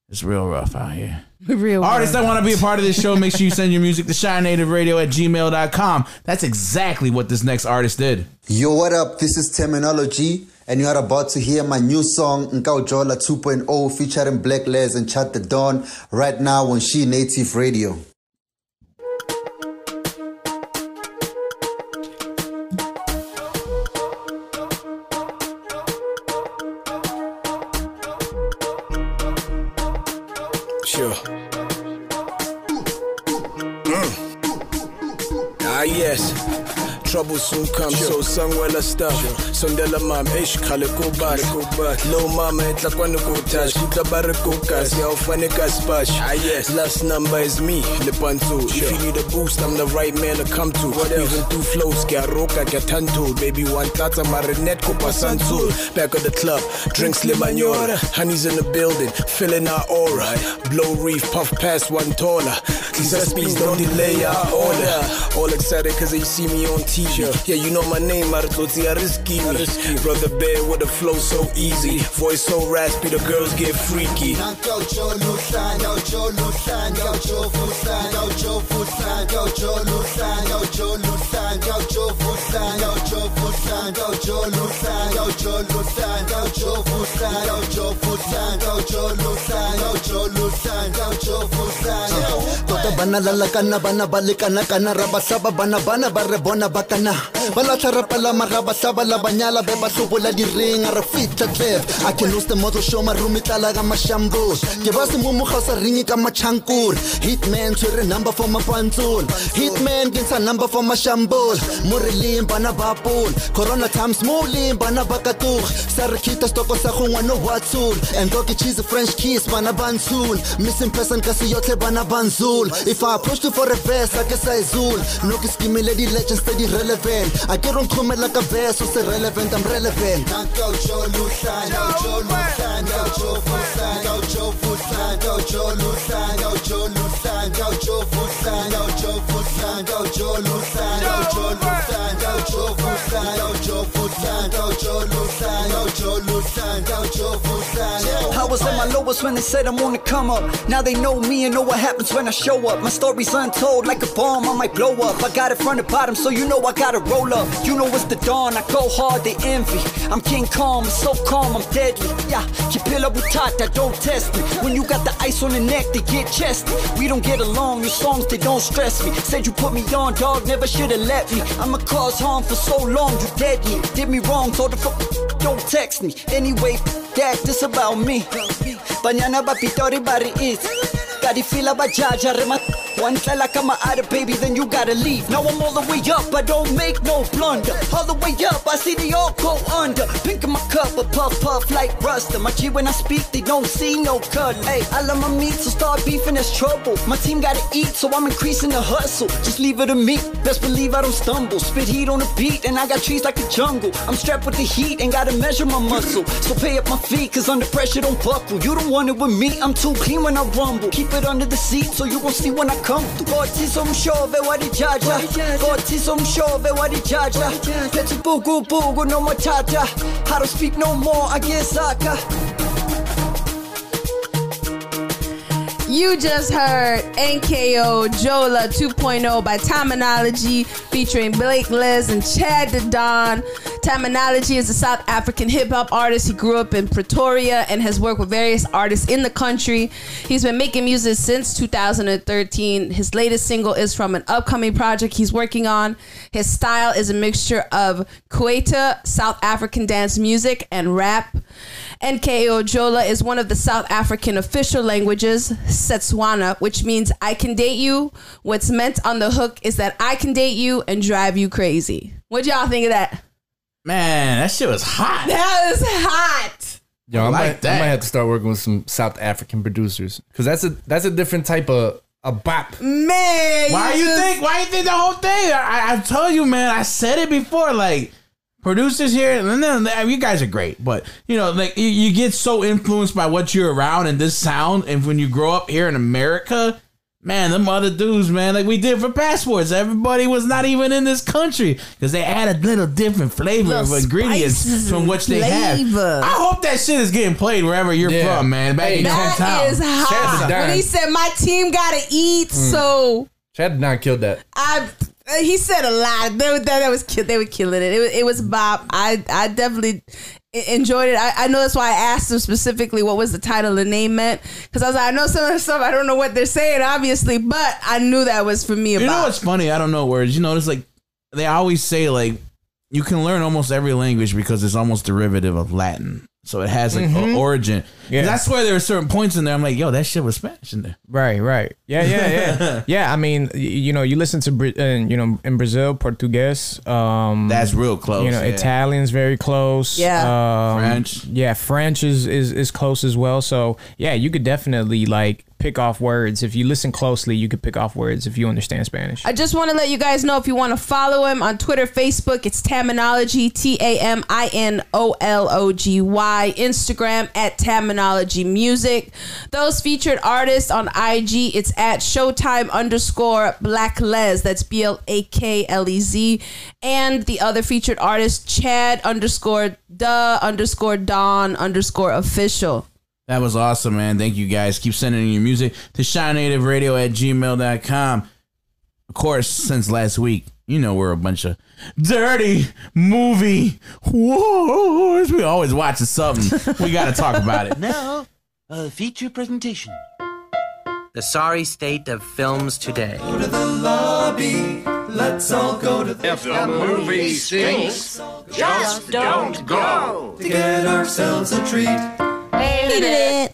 It's real rough out here. Real Artists that want to be a part of this show, make sure you send your music to chinativeradio at gmail.com. That's exactly what this next artist did. Yo, what up? This is Taminology, and you are about to hear my new song, Nkau Jola 2.0, featuring Blak Lez and Chad the Don, right now on Chi-Native Radio. Trouble soon comes, so sangwela stuff. Sondela mam, ish khale ko bash. Low mama etla kwano ko touch. Kuta bare ko kas, ya ufane ka spash. Ah yes, last number is me, Lepanto. If you need a boost, I'm the right man to come to. What else? Even two flows, kya roka kya tanto. Baby one tata marinet ko pasantul. Back of the club, drinks limanora. Honey's in the building, feeling our aura. Blow reef, puff past one taller. These speeds don't delay our order. All excited cause they see me on TV. Yeah, you know my name, Maratoti Ariski. Brother Bear with the flow so easy. Voice so raspy, the girls get freaky. tota bana lalakana bana balekana kana ra basaba bana bana ba re bona ba kana ba latlha re palama ga basaba la banyala be ba hlobola diringa re fitlha tlef a can lose the model show marumi tlala ka mashambos ke ba se mo moga sa ringi ka machankor hitman tshwere number for mapantsol hitman ntsha number for re leng bana ba pol corona times leng bana ba katog sa re khita stoko sa go ngwana wa tsul and go ke cheese french kiss bana ba ntsul missing person ka se yotlhe bana ba nzul if i approach you for a verse a ke sa izul no ke skimile di legends tse di relevant a ke ron khomela ka verse o se relevant i'm relevant I was at my lowest when they said I'm on the come up. Now they know me and know what happens when I show up. My story's untold, like a bomb, I might blow up. I got it from the bottom, so you know I gotta roll up. You know it's the dawn, I go hard, they envy. I'm King Kong, I'm so calm, I'm deadly. Yeah, keep it up Kipila Butata, don't test me. When you got the ice on the neck, they get chesty. We don't get along, your songs, they don't stress me. Said you put me on, dog, never should've let me. I'ma cause harm for so long, you dead me. Did me wrong, told the fuck, don't text me. Anyway, that, this about me. Banyana bapitori bari it. Gotta feel about jaja rema. One like I'm out of baby, then you gotta leave. Now I'm all the way up, I don't make no blunder. All the way up, I see they all go under. Pink in my cup, a puff puff like Ruster. My G when I speak, they don't see no cut. Hey, I love my meat, so start beefing, there's trouble. My team gotta eat, so I'm increasing the hustle. Just leave it to me, best believe I don't stumble. Spit heat on the beat, and I got trees like a jungle. I'm strapped with the heat, and gotta measure my muscle. So pay up my feet, cause under pressure don't buckle. You don't want it with me, I'm too clean when I rumble. Keep it under the seat, so you gon' see when I come through. Gotiso mshove wadijaja Gotiso mshove wadijaja Let's bugu bugu no matata How to speak no more, I guess saka You just heard NKO Jola 2.0 by Taminology featuring Blak Lez and Chad the Don. Taminology is a South African hip hop artist. He grew up in Pretoria and has worked with various artists in the country. He's been making music since 2013. His latest single is from an upcoming project he's working on. His style is a mixture of Kwaito, South African dance music, and rap. NKO Jola is one of the South African official languages, Setswana, which means I can date you. What's meant on the hook is that I can date you and drive you crazy. What y'all think of that? Man, that shit was hot. That was hot. Yo, I, I like might, I might have to start working with some South African producers because that's a that's a different type of a bop. Man, Why you just- think? Why you think the whole thing? I, I told you, man. I said it before. Like producers here, and then you guys are great, but you know, like you, you get so influenced by what you're around and this sound, and when you grow up here in America. Man, them other dudes, man, like we did for passports. Everybody was not even in this country because they add a little different flavor Little of ingredients from and which they have. I hope that shit is getting played wherever you're Yeah. from, man. Back in your That hometown. is hot. Dime. When he said my team gotta eat, mm. so Chad did not kill that. I he said a lot. They, were- that was they were killing it. It was, it was Bob. I I definitely enjoyed it. I, I know that's why I asked him specifically what was the title the name meant because I was like I know some of the stuff I don't know what they're saying obviously, but I knew that was for me. You know what's funny? I don't know words. You notice like they always say like you can learn almost every language because it's almost derivative of Latin. So it has like a Mhm. origin. Yeah. Yeah. I swear there were certain points in there. I'm like, yo, that shit was Spanish in there. Right, right. Yeah, yeah, yeah. yeah, I mean, you know, you listen to, Bra- uh, you know, in Brazil, Portuguese. Um, That's real close, You know, yeah. Italian's very close. Yeah. Um, French. Yeah, French is, is, is close as well. So, yeah, you could definitely, like, pick off words. If you listen closely, you could pick off words if you understand Spanish. I just want to let you guys know if you want to follow him on Twitter, Facebook, it's Taminology, T A M I N O L O G Y. Instagram at Taminology Music. Those featured artists on IG, it's at Showtime underscore Blak Lez. That's B L A K L E Z. And the other featured artist, Chad underscore duh underscore Don underscore official. That was awesome, man. Thank you guys. Keep sending your music to chinativeradio at gmail.com. Of course, since last week, you know we're a bunch of dirty movie wars. We always watching something. We got to talk about it. Now, a feature presentation. The sorry state of films today. Go to the lobby. Let's all go to the If the movie stinks, just don't go. to get ourselves a treat.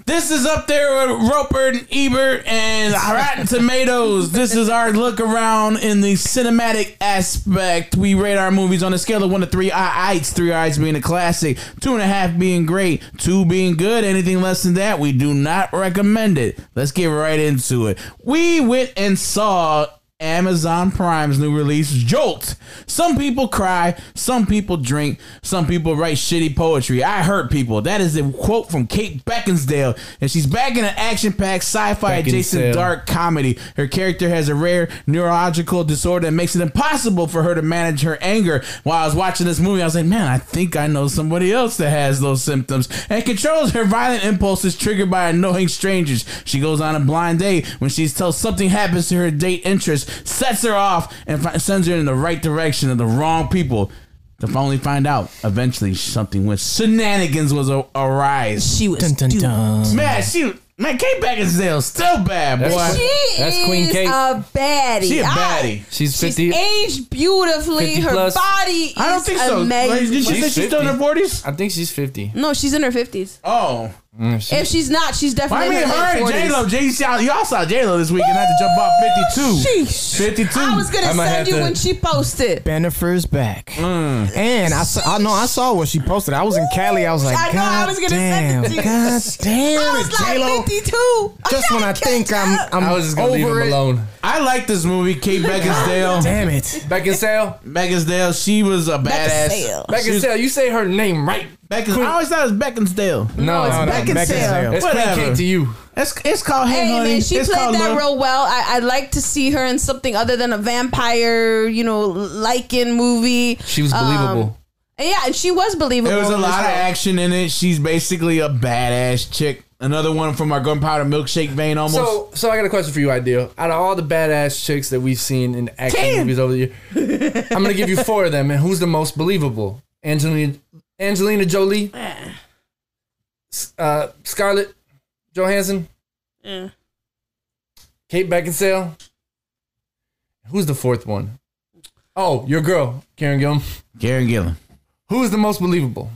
This is up there with Roeper and Ebert and Rotten Tomatoes. This is our look around in the cinematic aspect. We rate our movies on a scale of one to three eyes, three eyes being a classic, two and a half being great, two being good. Anything less than that, we do not recommend it. Let's get right into it. We went and saw Amazon Prime's new release, Jolt. Some people cry, some people drink, some people write shitty poetry. I hurt people. That is a quote from Kate Beckinsdale, and she's back in an action-packed sci-fi adjacent dark comedy. Her character has a rare neurological disorder that makes it impossible for her to manage her anger. While I was watching this movie, I was like, man, I think I know somebody else that has those symptoms and controls her violent impulses triggered by annoying strangers. She goes on a blind date when she's tells something happens to her date interest, sets her off, and fi- sends her in the right direction of the wrong people. To finally find out, eventually something with shenanigans was a, arise. She was Dun, dun, dun. Man, she man, Kate Beckinsale still bad, boy. That's- She That's Queen is Kate. a baddie. She a I- baddie. She's She's 50. aged beautifully. 50 her plus. body is I don't think so. Like, amazing. did you say she's still in her forties? I think she's 50. no, she's in her fifties. Oh, Mm, she- If she's not, she's I definitely mean, in her her and late J 40s. Lo, J saw y'all saw J Lo this week and had to jump off fifty two. Sheesh. Fifty two. I was gonna I might send have you to- when she posted. Bennifer's back. Mm. And I saw, I know I saw what she posted. I was in Cali. I was like, I know, God I was gonna damn, send it to you. God damn I it, was like J-Lo. 52. Just when I think I'm, I'm I was just gonna leave over him it. alone. I like this movie, Kate Beckinsdale. Damn it. Beckinsale? Beckinsdale, she was a badass. Beckinsale. Beckinsale, you say her name right. Beckins, I always thought it was Beckinsdale. No, it's no, Beckinsale. It's Whatever. Queen Kate to you. It's it's called Hey, Hey Honey. man, she it's played called that Love. real well. I, I'd like to see her in something other than a vampire, you know, Lycan movie. She was Um, believable. And yeah, and she was believable. There was a in this lot of role. action in it. She's basically a badass chick. Another one from our gunpowder milkshake vein, almost. So, so I got a question for you, I.Deal. Out of all the badass chicks that we've seen in action Ten. movies over the year, I'm gonna give you four of them, and who's the most believable? Angelina, Angelina Jolie, S- uh, Scarlett Johansson, Yeah. Kate Beckinsale. Who's the fourth one? Oh, your girl, Karen Gillan. Karen Gillan. Who is the most believable?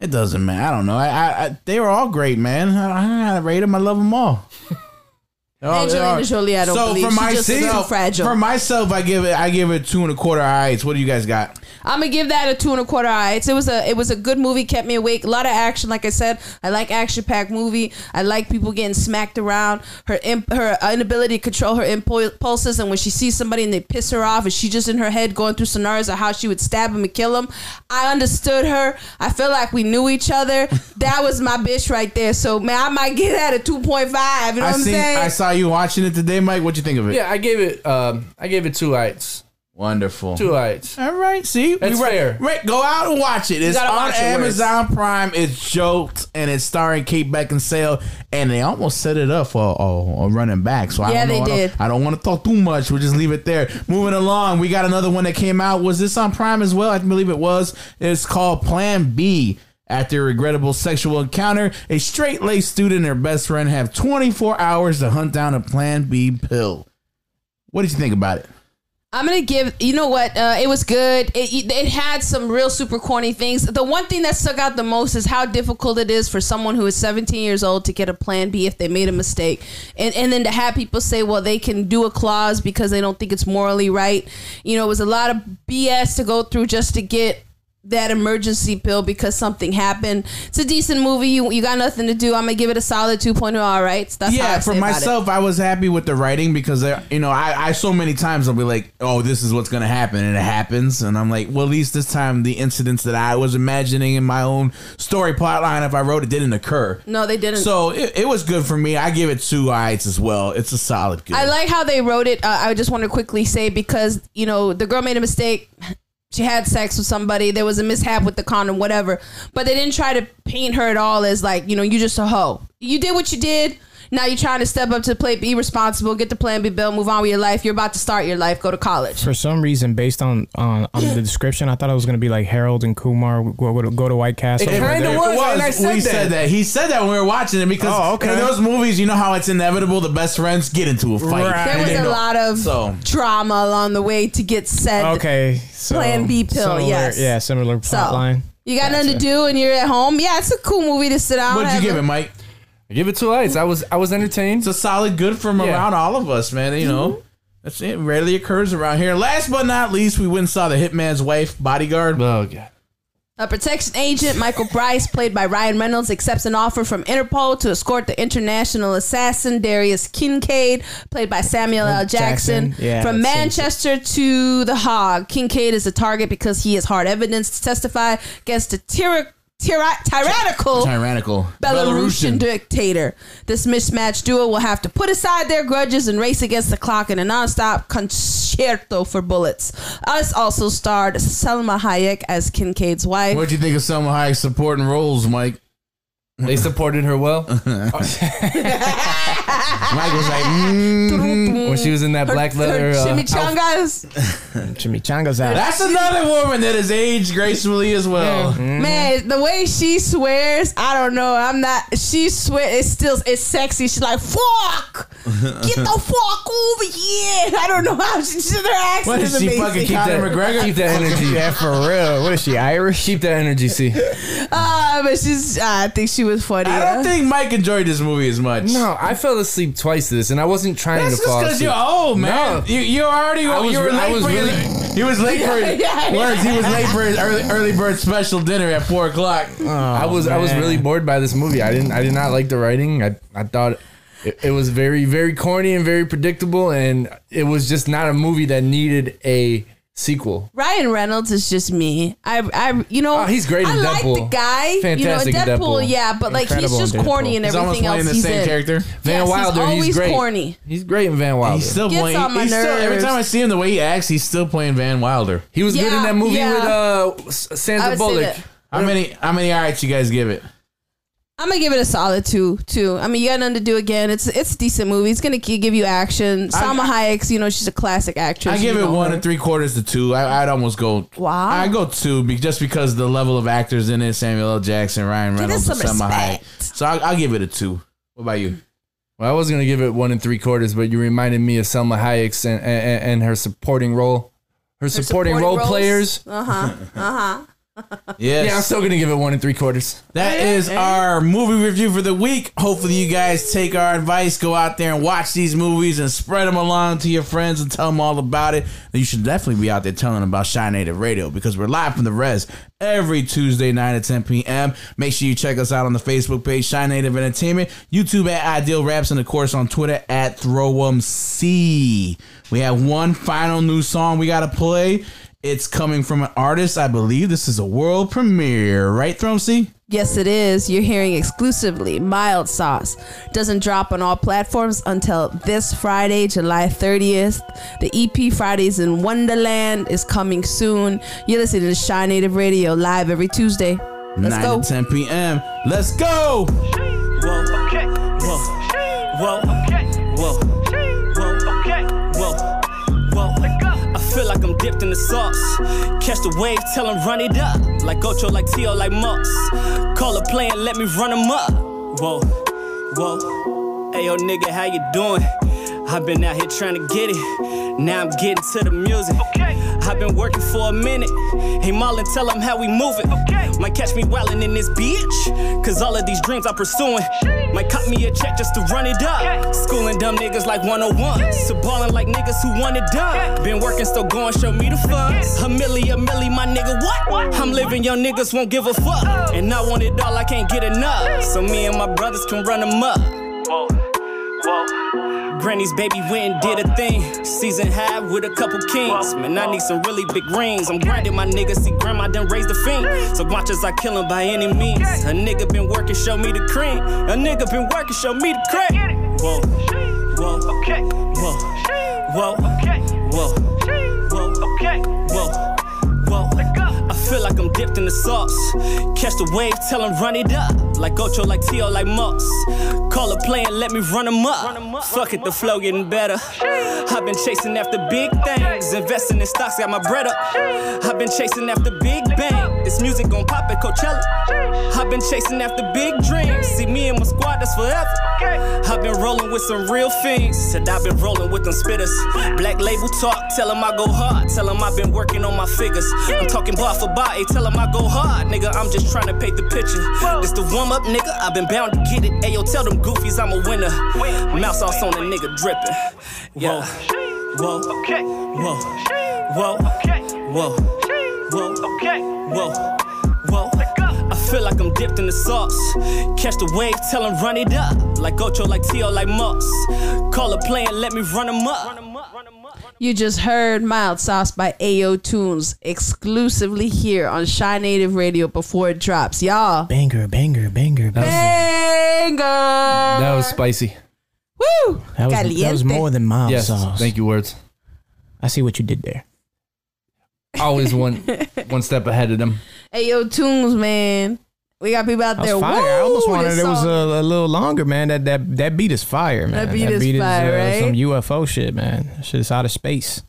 It doesn't matter. I don't know. I, I, I they were all great, man. I, I don't know how to rate them. I love them all. They're all- they're Angelina Jolie, I don't believe. For She myself, just is too fragile. For myself, I give it. I give it two and a quarter eyes. What do you guys got? I'm gonna give that a two and a quarter eyes. It was a it was a good movie, kept me awake. A lot of action, like I said. I like action packed movie. I like people getting smacked around. Her imp, her inability to control her impulses, and when she sees somebody and they piss her off, and she just in her head going through scenarios of how she would stab him and kill him. I understood her. I feel like we knew each other. that was my bitch right there. So man, I might give that a two point five. You know I what I'm seen. saying? I saw you watching it today, Mike. What you think of it? Yeah, I gave it. Um, I gave it two eights. Wonderful. Two lights. All right. see, That's we right, fair. Right, go out and watch it. It's on watch it where it's- Amazon Prime. It's Jolt, and it's starring Kate Beckinsale, and they almost set it up for a, a running back. So I Yeah, don't know. they I don't- did. I don't want to talk too much. We'll just leave it there. Moving along, we got another one that came out. Was this on Prime as well? I believe it was. It's called Plan B. After a regrettable sexual encounter, a straight laced student and her best friend have 24 hours to hunt down a Plan B pill. What did you think about it? I'm gonna give. You know what? Uh, it was good. It it had some real super corny things. The one thing that stuck out the most is how difficult it is for someone who is 17 years old to get a plan B if they made a mistake, and and then to have people say, well, they can do a clause because they don't think it's morally right. You know, it was a lot of BS to go through just to get that emergency pill because something happened. It's a decent movie. You you got nothing to do. I'm gonna give it a solid 2.0. All right. That's how I yeah, for myself, I was happy with the writing because there, you know, I, I so many times I'll be like, "Oh, this is what's gonna happen," and it happens, and I'm like, "Well, at least this time the incidents that I was imagining in my own story plot line, if I wrote it, didn't occur." No, they didn't. So it, it was good for me. I give it two eyes as well. It's a solid good. I like how they wrote it. Uh, I just want to quickly say because you know the girl made a mistake. She had sex with somebody. There was a mishap with the condom, whatever. But they didn't try to paint her at all as like you know you just a hoe. You did what you did. Now you're trying to step up to the plate, be responsible, get the plan B bill, move on with your life. You're about to start your life, go to college. For some reason, based on on, on the description, I thought it was gonna be like Harold and Kumar go, go, to, go to White Castle. It kinda was. we said that. He said that when we were watching it because Oh, okay. in those movies, you know how it's inevitable the best friends get into a fight. Right. There was a know- lot of So drama along the way to get said. Okay, so Plan B pill, similar- yes. Yeah, similar plot So, line. You got nothing to do and you're at home. Yeah, it's a cool movie to sit down. What'd you give it, Mike? I give it two lights. I was I was entertained. It's a solid good from Yeah. around all of us, man. You know, that's it. Rarely occurs around here. Last but not least, we went and saw the Hitman's Wife, Bodyguard. Oh god. A protection agent, Michael Bryce, played by Ryan Reynolds, accepts an offer from Interpol to escort the international assassin Darius Kincaid, played by Samuel L. Jackson, Jackson. Yeah, from Manchester to The Hague. Kincaid is a target because he has hard evidence to testify against a tyra- tyra- tyrannical Tyrannical. Belarusian dictator. This mismatched duo will have to put aside their grudges and race against the clock in a nonstop concerto for bullets. Us also starred Salma Hayek as Kincaid's wife. What do you think of Salma Hayek's supporting roles, Mike? They supported her well. Mike was like, mm. when she was in that black leather. Her uh, chimichangas. Chimichangas out. That's another woman that has aged gracefully as well. Man, the way she swears, I don't know. I'm not. She swear it's still it's sexy. She's like, "Fuck, get the fuck over here." I don't know how she. she her accent What is is she amazing. fucking keep Conor that, McGregor? keep that energy. Yeah, for real. What is she Irish? Keep that energy. See. Ah, but she's. I think she was funny. I don't think Mike enjoyed this movie as much. No, I fell asleep twice to this, and I wasn't trying That's to just fall because you're old, man. No. You you already I was you were re- I late was for your- really- he was late for his Yeah, yeah, words. He was late for his early, early bird special dinner at four o'clock. I was I was oh, really bored by this movie. I didn't I did not like the writing. I I thought it, it was very very corny and very predictable, and it was just not a movie that needed a sequel. Ryan Reynolds is just me. I, I, you know, Oh, he's great in I like Deadpool. the guy. Fantastic you in know, in Deadpool, Deadpool. yeah, but like Incredible he's in just corny Deadpool. and He's almost everything playing else the he's same in. character. Van Yes, Wilder, he's he's, always great. corny. He's great in Van Wilder. He's still Gets playing. on my he's still, every time I see him, the way he acts, he's still playing Van Wilder. He was good in that movie yeah. with uh S- I Sandra Bullock. How many? How many? All right, you guys give it. I'm gonna give it a solid two. Two. I mean, you got nothing to do again. It's it's a decent movie. It's gonna give you action. Salma Hayek's, you know, she's a classic actress. I give You it know one her. and three quarters to two. I, I'd almost go. Wow. I go two be, just because the level of actors in it: Samuel L. Jackson, Ryan Give it Reynolds, and some Salma Hayek. respect. So I'll, I'll give it a two. What about you? Well, I was gonna give it one and three quarters, but you reminded me of Salma Hayek's and, and, and her supporting role, her, supporting, role players. Uh huh. Uh huh. Yes. Yeah, I'm still gonna give it one and three quarters. That is our movie review for the week. Hopefully, you guys take our advice, go out there and watch these movies and spread them along to your friends and tell them all about it. You should definitely be out there telling them about Chi-Native Radio because we're live from the res every Tuesday, 9 to 10 p.m. Make sure you check us out on the Facebook page, Chi-Native Entertainment, YouTube at Ideal Raps, and of course on Twitter at ThrowumC. We have one final new song we got to play. It's coming from an artist, I believe this is a world premiere, right, Throne C? Yes, it is. You're hearing exclusively Mild Sauce. Doesn't drop on all platforms until this Friday, July 30th. The EP Fridays in Wonderland is coming soon. You're listening to Chi-Native Radio live every Tuesday. Let's 9 go. to 10 p.m. Let's go. Whoa, okay. Whoa, whoa. Whoa, in the sauce. Catch the wave, tell 'em run it up. Like Ocho, like Tio, like Moss. Call a play and let me run 'em up. Whoa, whoa. Hey, yo, nigga, how you doing? I've been out here trying to get it. Now I'm getting to the music. I've been working for a minute. Hey Marlon, tell them how we move it. Might catch me wildin' in this bitch. Cause all of these dreams I'm pursuing. Might cut me a check just to run it up. Schooling dumb niggas like 101. So ballin' like niggas who want it done. Been working, still going, show me the funds. A milli, a milli, my nigga, what? I'm living, young niggas won't give a fuck. And I want it all, I can't get enough. So me and my brothers can run them up. Granny's baby went and did a thing. Season high with a couple kings. Man, I need some really big rings. I'm grinding my nigga. See, grandma done raised the fiend. So watch as I kill him by any means. A nigga been working, show me the cream. A nigga been working, show me the. Whoa, whoa, whoa, whoa, whoa, whoa, feel like I'm dipped in the sauce. Catch the wave, tell 'em run it up. Like Ocho, like Tio, like Moss. Call a play and let me run run 'em up. Fuck it, the flow getting better. I've been chasing after big things. Investing in stocks, got my bread up. I've been chasing after big bang. This music gon' pop at Coachella. I've been chasing after big dreams. See me and my squad, that's forever. I've been rolling with some real fiends. Said I've been rolling with them spitters. Black label talk, tell 'em I go hard. Tell 'em I've been working on my figures. I'm talking bar for bar, ayy, tell 'em I go hard. Nigga, I'm just trying to paint the picture. This the warm up, nigga. I've been bound to get it. Ayo, tell them goofies I'm a winner. Mouse sauce on a nigga dripping. Yeah. Whoa. Whoa. Whoa. Whoa. Whoa. Okay. Whoa. Whoa. I feel like I'm dipped in the sauce. Catch the wave, tell 'em run it up. Like Ocho, like Tio, like Moss. Call a play and let me run 'em up. You just heard Mild Sauce by AO Tunes exclusively here on Chi-Native Radio before it drops. Y'all. Banger, banger, banger, banger. Banger. That was spicy. Woo! That was, that was more than mild Yes, sauce. thank you, words. I see what you did there. Always one one step ahead of them. AO Tunes, man. We got people out there. was fire. I almost wanted this it was a, a little longer, man. That that that beat is fire, man. That beat is fire, right? Some UFO shit, man. That shit is out of space.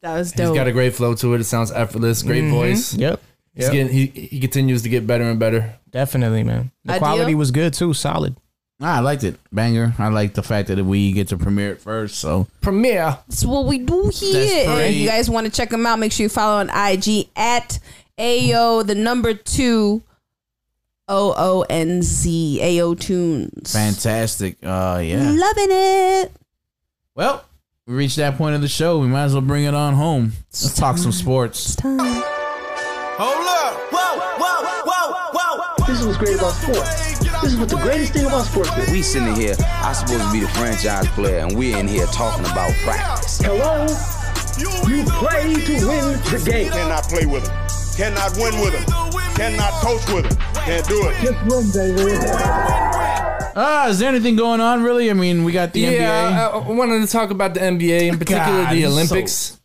That was He's dope. got a great flow to it. It sounds effortless. Great Mhm. voice. Yep. He's Yep. getting he he continues to get better and better. Definitely, man. The Ideal? quality was good too. Solid. I liked it. Banger. I like the fact that we get to premiere it first. So Premiere. That's what we do here. And if you guys want to check them out, make sure you follow on IG at AO the number two O O N Z AO Tunes. fantastic. Uh yeah. Loving it. Well, we reached that point of the show. We might as well bring it on home. Let's talk some sports. Hold up. Whoa, whoa, whoa, whoa. This is what's great about sports. This is what the greatest thing about sports is. We sitting here, I supposed to be the franchise player, and we're in here talking about practice. Hello? You play to win the game. Cannot play with him. Cannot win with him. Cannot coach with him. Can't do it. Just win, baby. Ah, is there anything going on really? I mean, we got the yeah, NBA. I, I wanted to talk about the NBA, in particular God, the so- Olympics.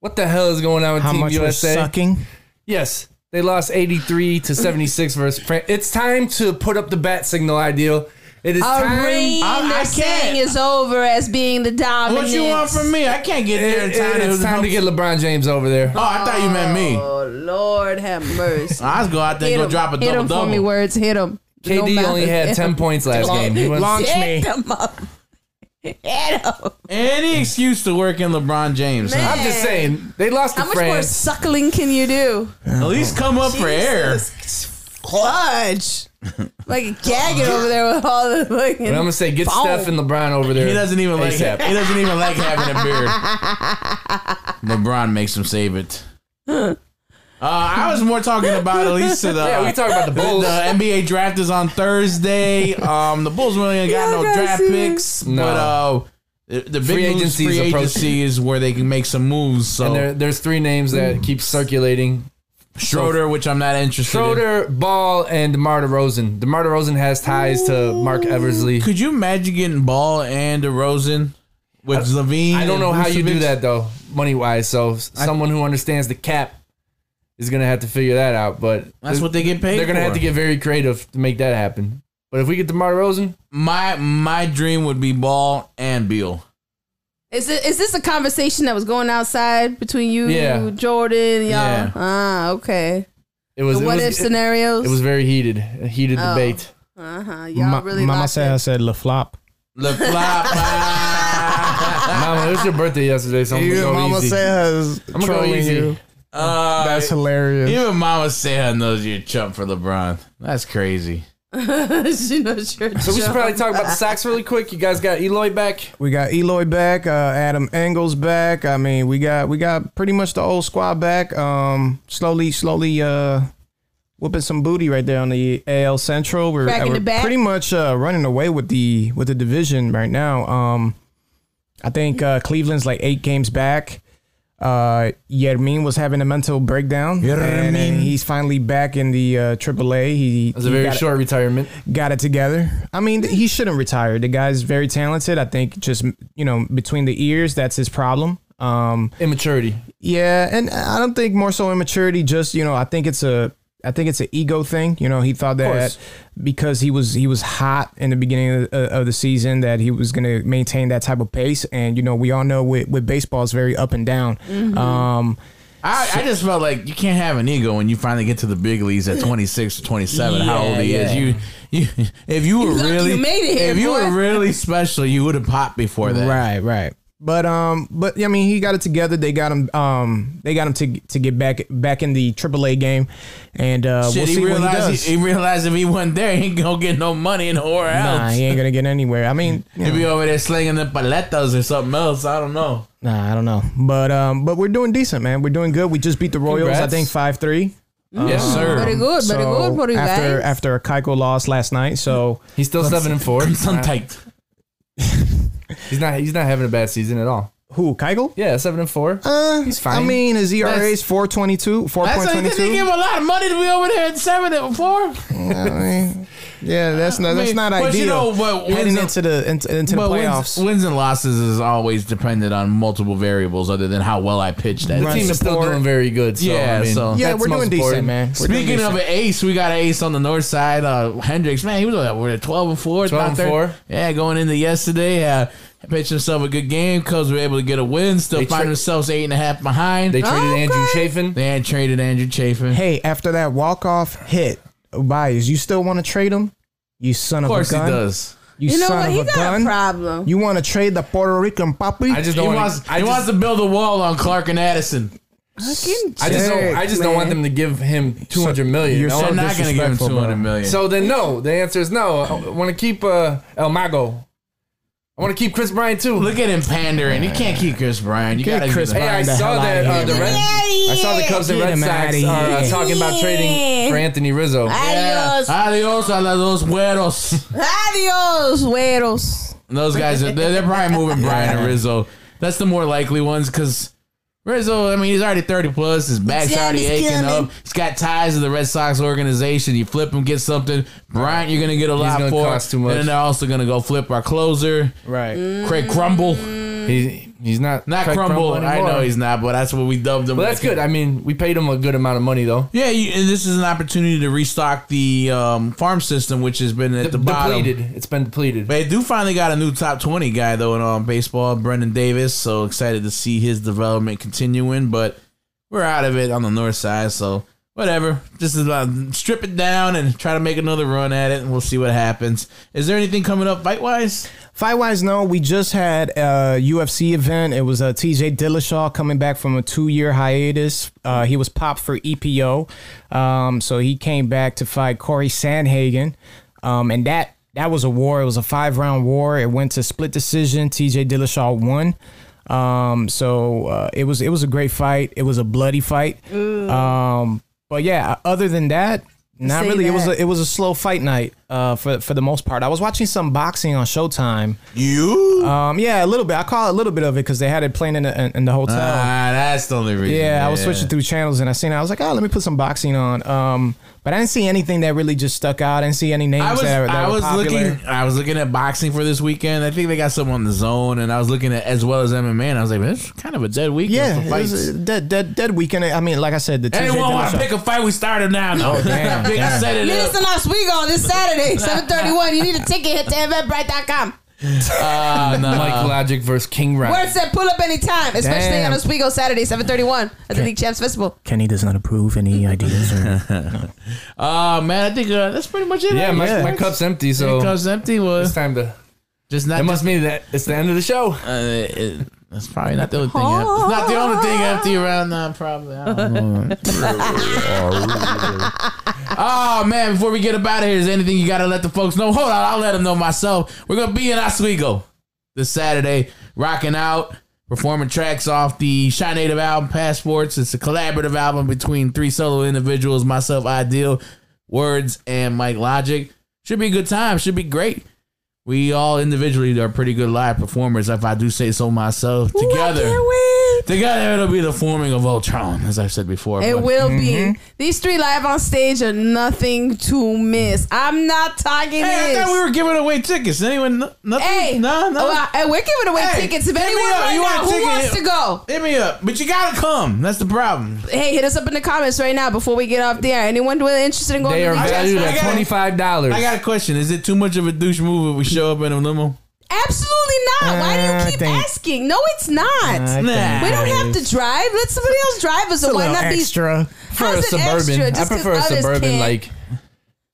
what the hell is going on with How Team much we're USA? sucking? Yes, they lost 83 to 76 versus France. It's time to put up the bat signal, I.Deal. It is A time. reign I- I they're can't. saying is over as being the dominant. What you want from me? I can't get there in It- time. it's time to get LeBron James over there. Oh, I thought you meant me. Oh Lord have mercy. I was go out there and go him. drop a Hit him double for me. double. Words. Hit him. KD No only had Hit 10 him. points last game. He went- Launch me. Hit him up. Hit him. Any excuse to work in LeBron James. huh? I'm just saying they lost to How much more France. suckling can you do? At least come up for air. Fudge. Like gagging over there with all the fucking. But I'm gonna say get foam. Steph and LeBron over there. He doesn't even like. ASAP. He doesn't even like having a beard. LeBron makes him save it. Uh, I was more talking about at least to the Yeah, we talk about the Bulls. The NBA draft is on Thursday. Um, the Bulls really ain't got no draft guys, picks, No. but uh, the, the big Free agency free is agency is where they can make some moves. So And there, there's three names that keep circulating. Schroeder, which I'm not interested. in. Schroeder, Ball, and DeMar DeRozan. DeMar DeRozan has ties to Marc Eversley. Could you imagine getting Ball and DeRozan with LaVine? I don't know how you do that though, money wise. So s- someone who understands the cap is gonna have to figure that out. But That's what they get paid They're gonna have to get very creative to make that happen. But if we get DeMar DeRozan, My my dream would be Ball and Beal. Is it is this a conversation that was going outside between you, Yeah. Jordan, y'all? Yeah. Ah, okay. it was The it what was- if scenarios? It, was very heated, a heated Oh. debate. Uh huh. Y'all Ma- really Mama locked said I said La Flop. The flop. Mama, it was your birthday yesterday, so I'm gonna go Mama easy. says I'm gonna go trolling easy. you. Uh, That's hilarious. Even Mama Seha knows you're chump for LeBron. That's crazy. she knows you're So we should probably talk about the sacks really quick. You guys got Eloy back. We got Eloy back, uh, Adam Engel's back. I mean, we got we got pretty much the old squad back. Um, slowly, slowly, uh, whooping some booty right there on the AL Central. We're, Back in we're back. pretty much uh, running away with the with the division right now. Um, I think uh, Cleveland's like eight games back. Uh, Yermin was having a mental breakdown, and, then he's finally back in the uh, AAA. He It was a very got it- short retirement. got it together. I mean, he shouldn't retire. The guy's very talented. I think just you know between the ears, that's his problem. Um, Immaturity. yeah, and I don't think more so immaturity. Just you know, I think it's a, I think it's an ego thing. You know, he thought that because he was he was hot in the beginning of the, of the season that he was going to maintain that type of pace. And you know, we all know with with baseball, it's very up and down. Um, I, I just felt like you can't have an ego when you finally get to the big leagues at 26 or 27. how old he is. You, you, if you were lucky really, you made it here, if you were really special, you would have popped before that. Right, right. But um, but I mean, he got it together. They got him. Um, they got him to to get back back in the AAA game, and uh, Shit, we'll he see what he does. he, he realized if he wasn't there, he ain't gonna get no money nowhere else. nah, he ain't gonna get anywhere. I mean, you He'd know, be over there slinging the paletas or something else. I don't know. nah, I don't know. But um, but we're doing decent, man. We're doing good. We just beat the Royals. I think five three. Yes, sir. Very good, very good for you after guys. after a Keuchel loss last night, so He's still seven and four. Some tight. He's not. He's not having a bad season at all. who Keuchel? Yeah, seven and four. Uh, He's fine. I mean, his ERA That's- is four twenty two, four That's point did they two. give him a lot of money to be over there at seven and four? Yeah, that's not that's mean, not but ideal. you know, but Heading wins- into the into, into the But playoffs. wins, wins and losses is always dependent on multiple variables other than how well I pitched that. The team is still doing very good. So, Yeah, I mean, so- yeah, that's we're most doing decent, important. man. We're doing Speaking of decent. an ace, we got an ace on the north side. Uh, Hendricks, man, he was uh, we're at twelve and four. 12 and four. Yeah, going into yesterday, uh, pitched himself a good game. because we were able to get a win. Still They find tra- themselves eight and a half behind. They traded Okay. Andrew Chafin. They had traded Andrew Chafin. Hey, after that walk off hit, Bias, you still want to trade him? You son of of, course a he does. You, You know son what? of a got gun. a problem. You want to trade the Puerto Rican puppy? I just don't. wants, want, I he just, wants to build a wall on Clark and Addison. Fucking I just don't. I just don't want them to give him two hundred million. you're No, so not going to give him disrespectful, two hundred bro. million. So then, no. The answer is no. I want to keep uh, El Mago. I want to keep Kris Bryant too. Look at him pandering. You can't keep Kris Bryant. You got to Kris Bryant. Hey, I Bryant the saw that outta uh, the man. Red, I saw the Cubs and Get Red him outta Sox are uh, here. talking about trading for Anthony Rizzo. Adios. Adios a los dos güeros. Adios, güeros. Those guys, are, they're, they're probably moving Brian and Rizzo. That's the more likely ones because Rizzo, I mean, he's already 30 plus. His back's Time already is aching coming. up. He's got ties to the Red Sox organization. You flip him, get something. Bryant, you're going to get a lot gonna for. cost too much. And then they're also going to go flip our closer, Right. Craig Crumble. He he's not Not Craig Crumble. I anymore. know he's not, but that's what we dubbed him. But that's good. I mean, we paid him a good amount of money though. Yeah, you, and this is an opportunity to restock the um, farm system, which has been at the bottom. depleted. It's been depleted. They do finally got a new top 20 guy, though, in um, baseball, Brennen Davis. So excited to see his development continuing. But we're out of it on the north side. So whatever. Just uh, strip it down and try to make another run at it, and we'll see what happens. Is there anything coming up fight wise? Fight wise, no. We just had a UFC event. It was a TJ Dillashaw coming back from a two year hiatus. Uh, he was popped for EPO, um, so he came back to fight Corey Sandhagen, um, and that that was a war. It was a five round war. It went to split decision. TJ Dillashaw won. Um, so uh, it was it was a great fight. It was a bloody fight. Um, but yeah, other than that, not Say really. It was a, it was a slow fight night uh, for for the most part. I was watching some boxing on Showtime. You? Um, yeah, a little bit. I call it a little bit of it because they had it playing in the, in the hotel. Ah, that's the only reason. yeah, I was switching through channels and I seen it. I was like, oh, let me put some boxing on. Um, but I didn't see anything that really just stuck out. I didn't see any names I was that, that I were was looking I was looking at boxing for this weekend. I think they got some on the zone, and I was looking at as well as MMA, and I was like, it's kind of a dead weekend Yeah, for it was a dead, dead, dead weekend. I mean, like I said, the TJ Anyone want to pick a fight? We started now. No, Oh, damn, Big, I damn. set it up. Minister Oswego this Saturday, 731. You need a ticket, hit to eventbrite.com. Ah, no. Mic Logik versus King Ryan. Word said pull up anytime, especially Damn. on Oswego Saturday, 731 at the League Champs Festival. Kenny does not approve any ideas. Or, Uh man, I think uh, that's pretty much it. Yeah, I my, guess. my cup's empty, so Your cup's empty. Well, it's time to. Just not. That must mean that it's the end of the show. Uh, it, that's probably not the only thing. Empty. It's not the only thing empty around now. Probably. I don't know. oh man! Before we get up out of here, is there anything you gotta let the folks know? Hold on, I'll let them know myself. We're gonna be in Oswego this Saturday, rocking out, performing tracks off the Chi-Native album Passports. It's a collaborative album between three solo individuals, myself, I.Deal, Words, and Mic Logik. Should be a good time. Should be great. We all individually are pretty good live performers, if I do say so myself. Together, together it'll be the forming of Ultron, as I've said before. It but- will be. Mm-hmm. These three live on stage are nothing to miss. I'm not talking Hey, I this. thought we were giving away tickets. Anyone? no- Nothing? Hey, no, no. well, hey, we're giving away Hey, tickets. If hit me anyone up. right You want now a who ticket? wants to go, Hit me up, but you gotta come. That's the problem. hey, hit us up in the comments right now before we get off the air. Anyone really interested in going? They to are these valued shows? at twenty five dollars. I got a question. Is it too much of a douche move if we show up in a limo? Absolutely not. Why do you ah, keep think- asking? No, it's not. Ah, I think we don't have to drive. Let somebody else drive us. It's a So why little not be extra. for How's a it suburban. extra? I Just 'cause prefer a others suburban can't? like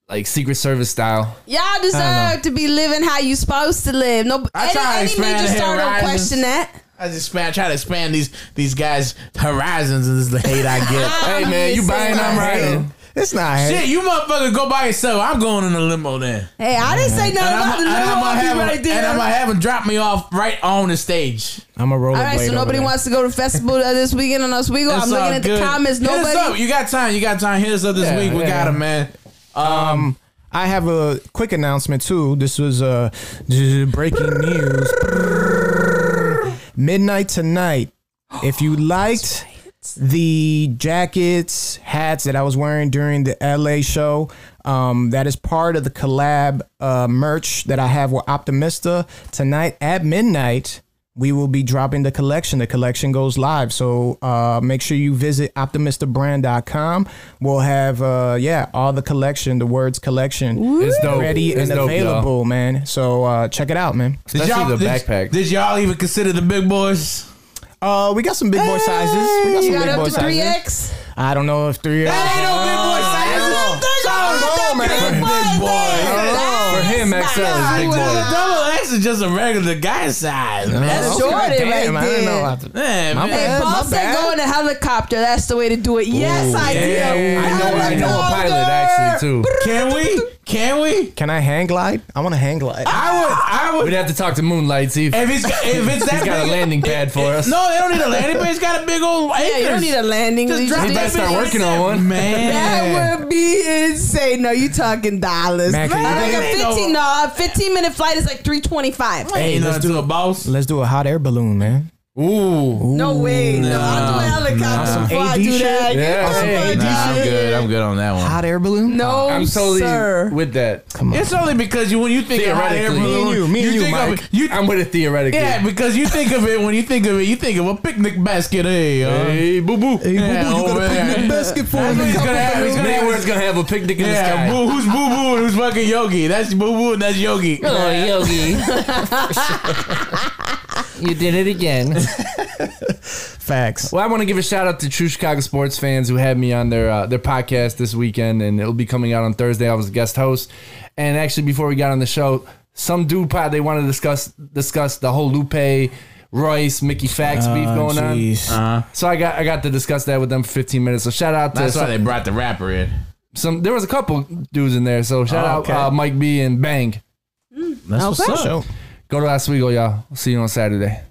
like Secret Service style. Y'all deserve to be living how you supposed to live. No, I any, try to any expand major the star don't horizons. question that. I just expand, try to expand these these guys' horizons, and this is the hate I get. Hey man, you buying? I'm riding. It's not. Shit, you motherfuckers go by yourself. I'm going in the limo then. Hey, I didn't say And nothing about the and I'm gonna I'll have be him- right there. and I'm gonna have him drop me off right on the stage. I'm a rollerblade. All right, so nobody wants to go to festival uh, this weekend on Oswego. That's I'm looking all at the good. comments. Hit us Nobody. up. You got time. You got time. Hit us up this Yeah, week. We yeah. got him, man. Um, I have a quick announcement too. This was uh, j- breaking news. Midnight tonight. If you liked the jackets, hats that I was wearing during the LA show, um, that is part of the collab uh, merch that I have with Optimista. Tonight at midnight, we will be dropping the collection. The collection goes live. So uh, make sure you visit optimistabrand.com. We'll have, uh, yeah, all the collection, the words collection It's dope. ready It's and dope, y'all. available, man. So uh, check it out, man. Did y'all, did, Did y'all even consider the big boys? Uh, we got some big boy sizes. We got some you got big up boy to sizes. three X. I don't know if three X. That ain't no big boy sizes. I don't know, man. Big boy. For him, XL is big boy. Double X is just a regular guy size, man. That's Okay, Jordan damn, right I didn't there. know about that. Man, My man. Hey, bad, Paul my said bad. go in a helicopter. That's the way to do it. Yes, I yeah, did. yeah, I know. I know a pilot actually too. Can we? Can we? Can I hang glide? I want to hang glide. I would. I would. We'd have to talk to Moonlight see if, If it's if it's that he's got a big- landing pad for us. No, they don't need a landing pad. It's got a big old. Yeah, you don't need a landing. Just You drop He just- better that start bitch working on one. man. That would be insane. No, you talking dollars. Man, can you like do a that? 15, no, a 15 minute flight is like 325. Hey, let's let's do a boss. Let's do a hot air balloon, man. Ooh. No way. No, I'll do a helicopter Some before I do shit? that. Yeah, Give me hey, Nah, I'm good. I'm good on that one. Hot air balloon? No, I'm totally sir. with that. Come on. It's only because you when you think of hot air Theoretically. balloon, Me and you, me and you, think of Mike. it- you I'm with it theoretically. yeah, because you think of it when you think of it, you think of a picnic basket. Hey, uh, Hey, boo boo. Hey, Yeah, boo boo, you got a picnic there. basket for That's me. what he's gonna have. He's gonna have. Mayweather's gonna have a picnic in the sky. boo, who's boo boo and who's fucking Yogi? That's boo boo and that's Yogi. Oh, Yogi. you did it again. Facts. Well, I want to give a shout out to True Chicago sports fans who had me on their uh, their podcast this weekend, and it'll be coming out on Thursday. I was a guest host, and actually, before we got on the show, some dude pod they wanted to discuss discuss the whole Lupe. Royce, Mickey Factz beef Oh, going jeez. on. Uh-huh. So I got I got to discuss that with them for 15 minutes. So shout out to That's why they brought the rapper in. some. There was a couple dudes in there. So shout Oh, okay. out uh, Mike B and Bang. That's what's up. Show. Go to Oswego, y'all. We'll see you on Saturday.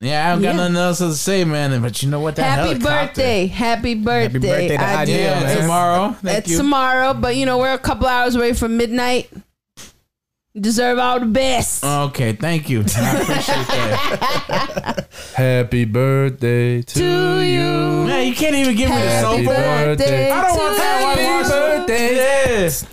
Yeah, I haven't got Yeah. nothing else to say, man. But you know what? That Happy helicopter- birthday. Happy birthday. birthday to I I.Deal, do. Yeah, man. tomorrow. Thank It's you. tomorrow, but you know, we're a couple hours away from midnight. You deserve all the best. Okay, thank you. I appreciate that. Happy birthday to, To you. Man, you can't even give me the Happy soul birthday I don't want to that one. you. Marshall. Yes.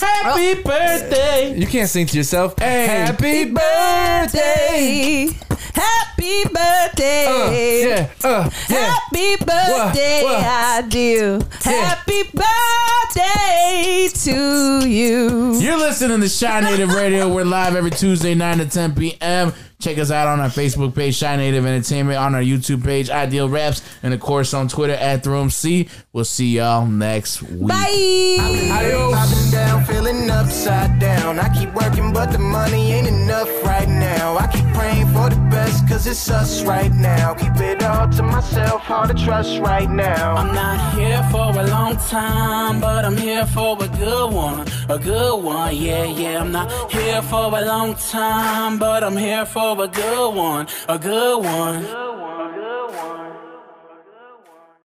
Happy oh. birthday. You can't sing to yourself. Hey. Happy birthday. Happy birthday. Uh, yeah, uh, yeah. Happy birthday, I do. Yeah. Happy birthday to you. You're listening to Chi-Native Radio. We're live every Tuesday, 9 to 10 p.m. Check us out on our Facebook page, Chi-Native Entertainment, on our YouTube page, I.Deal Raps, and of course on Twitter at the Room C. We'll see y'all next week. Bye. I've been down, feeling upside down. I keep working, but the money ain't enough right now. I keep praying for the best, cause it's us right now. Keep it all to myself, hard to trust right now. I'm not here for a long time, but I'm here for a good one. A good one, yeah, yeah. I'm not here for a long time, but I'm here for a good one, a good one. A good one.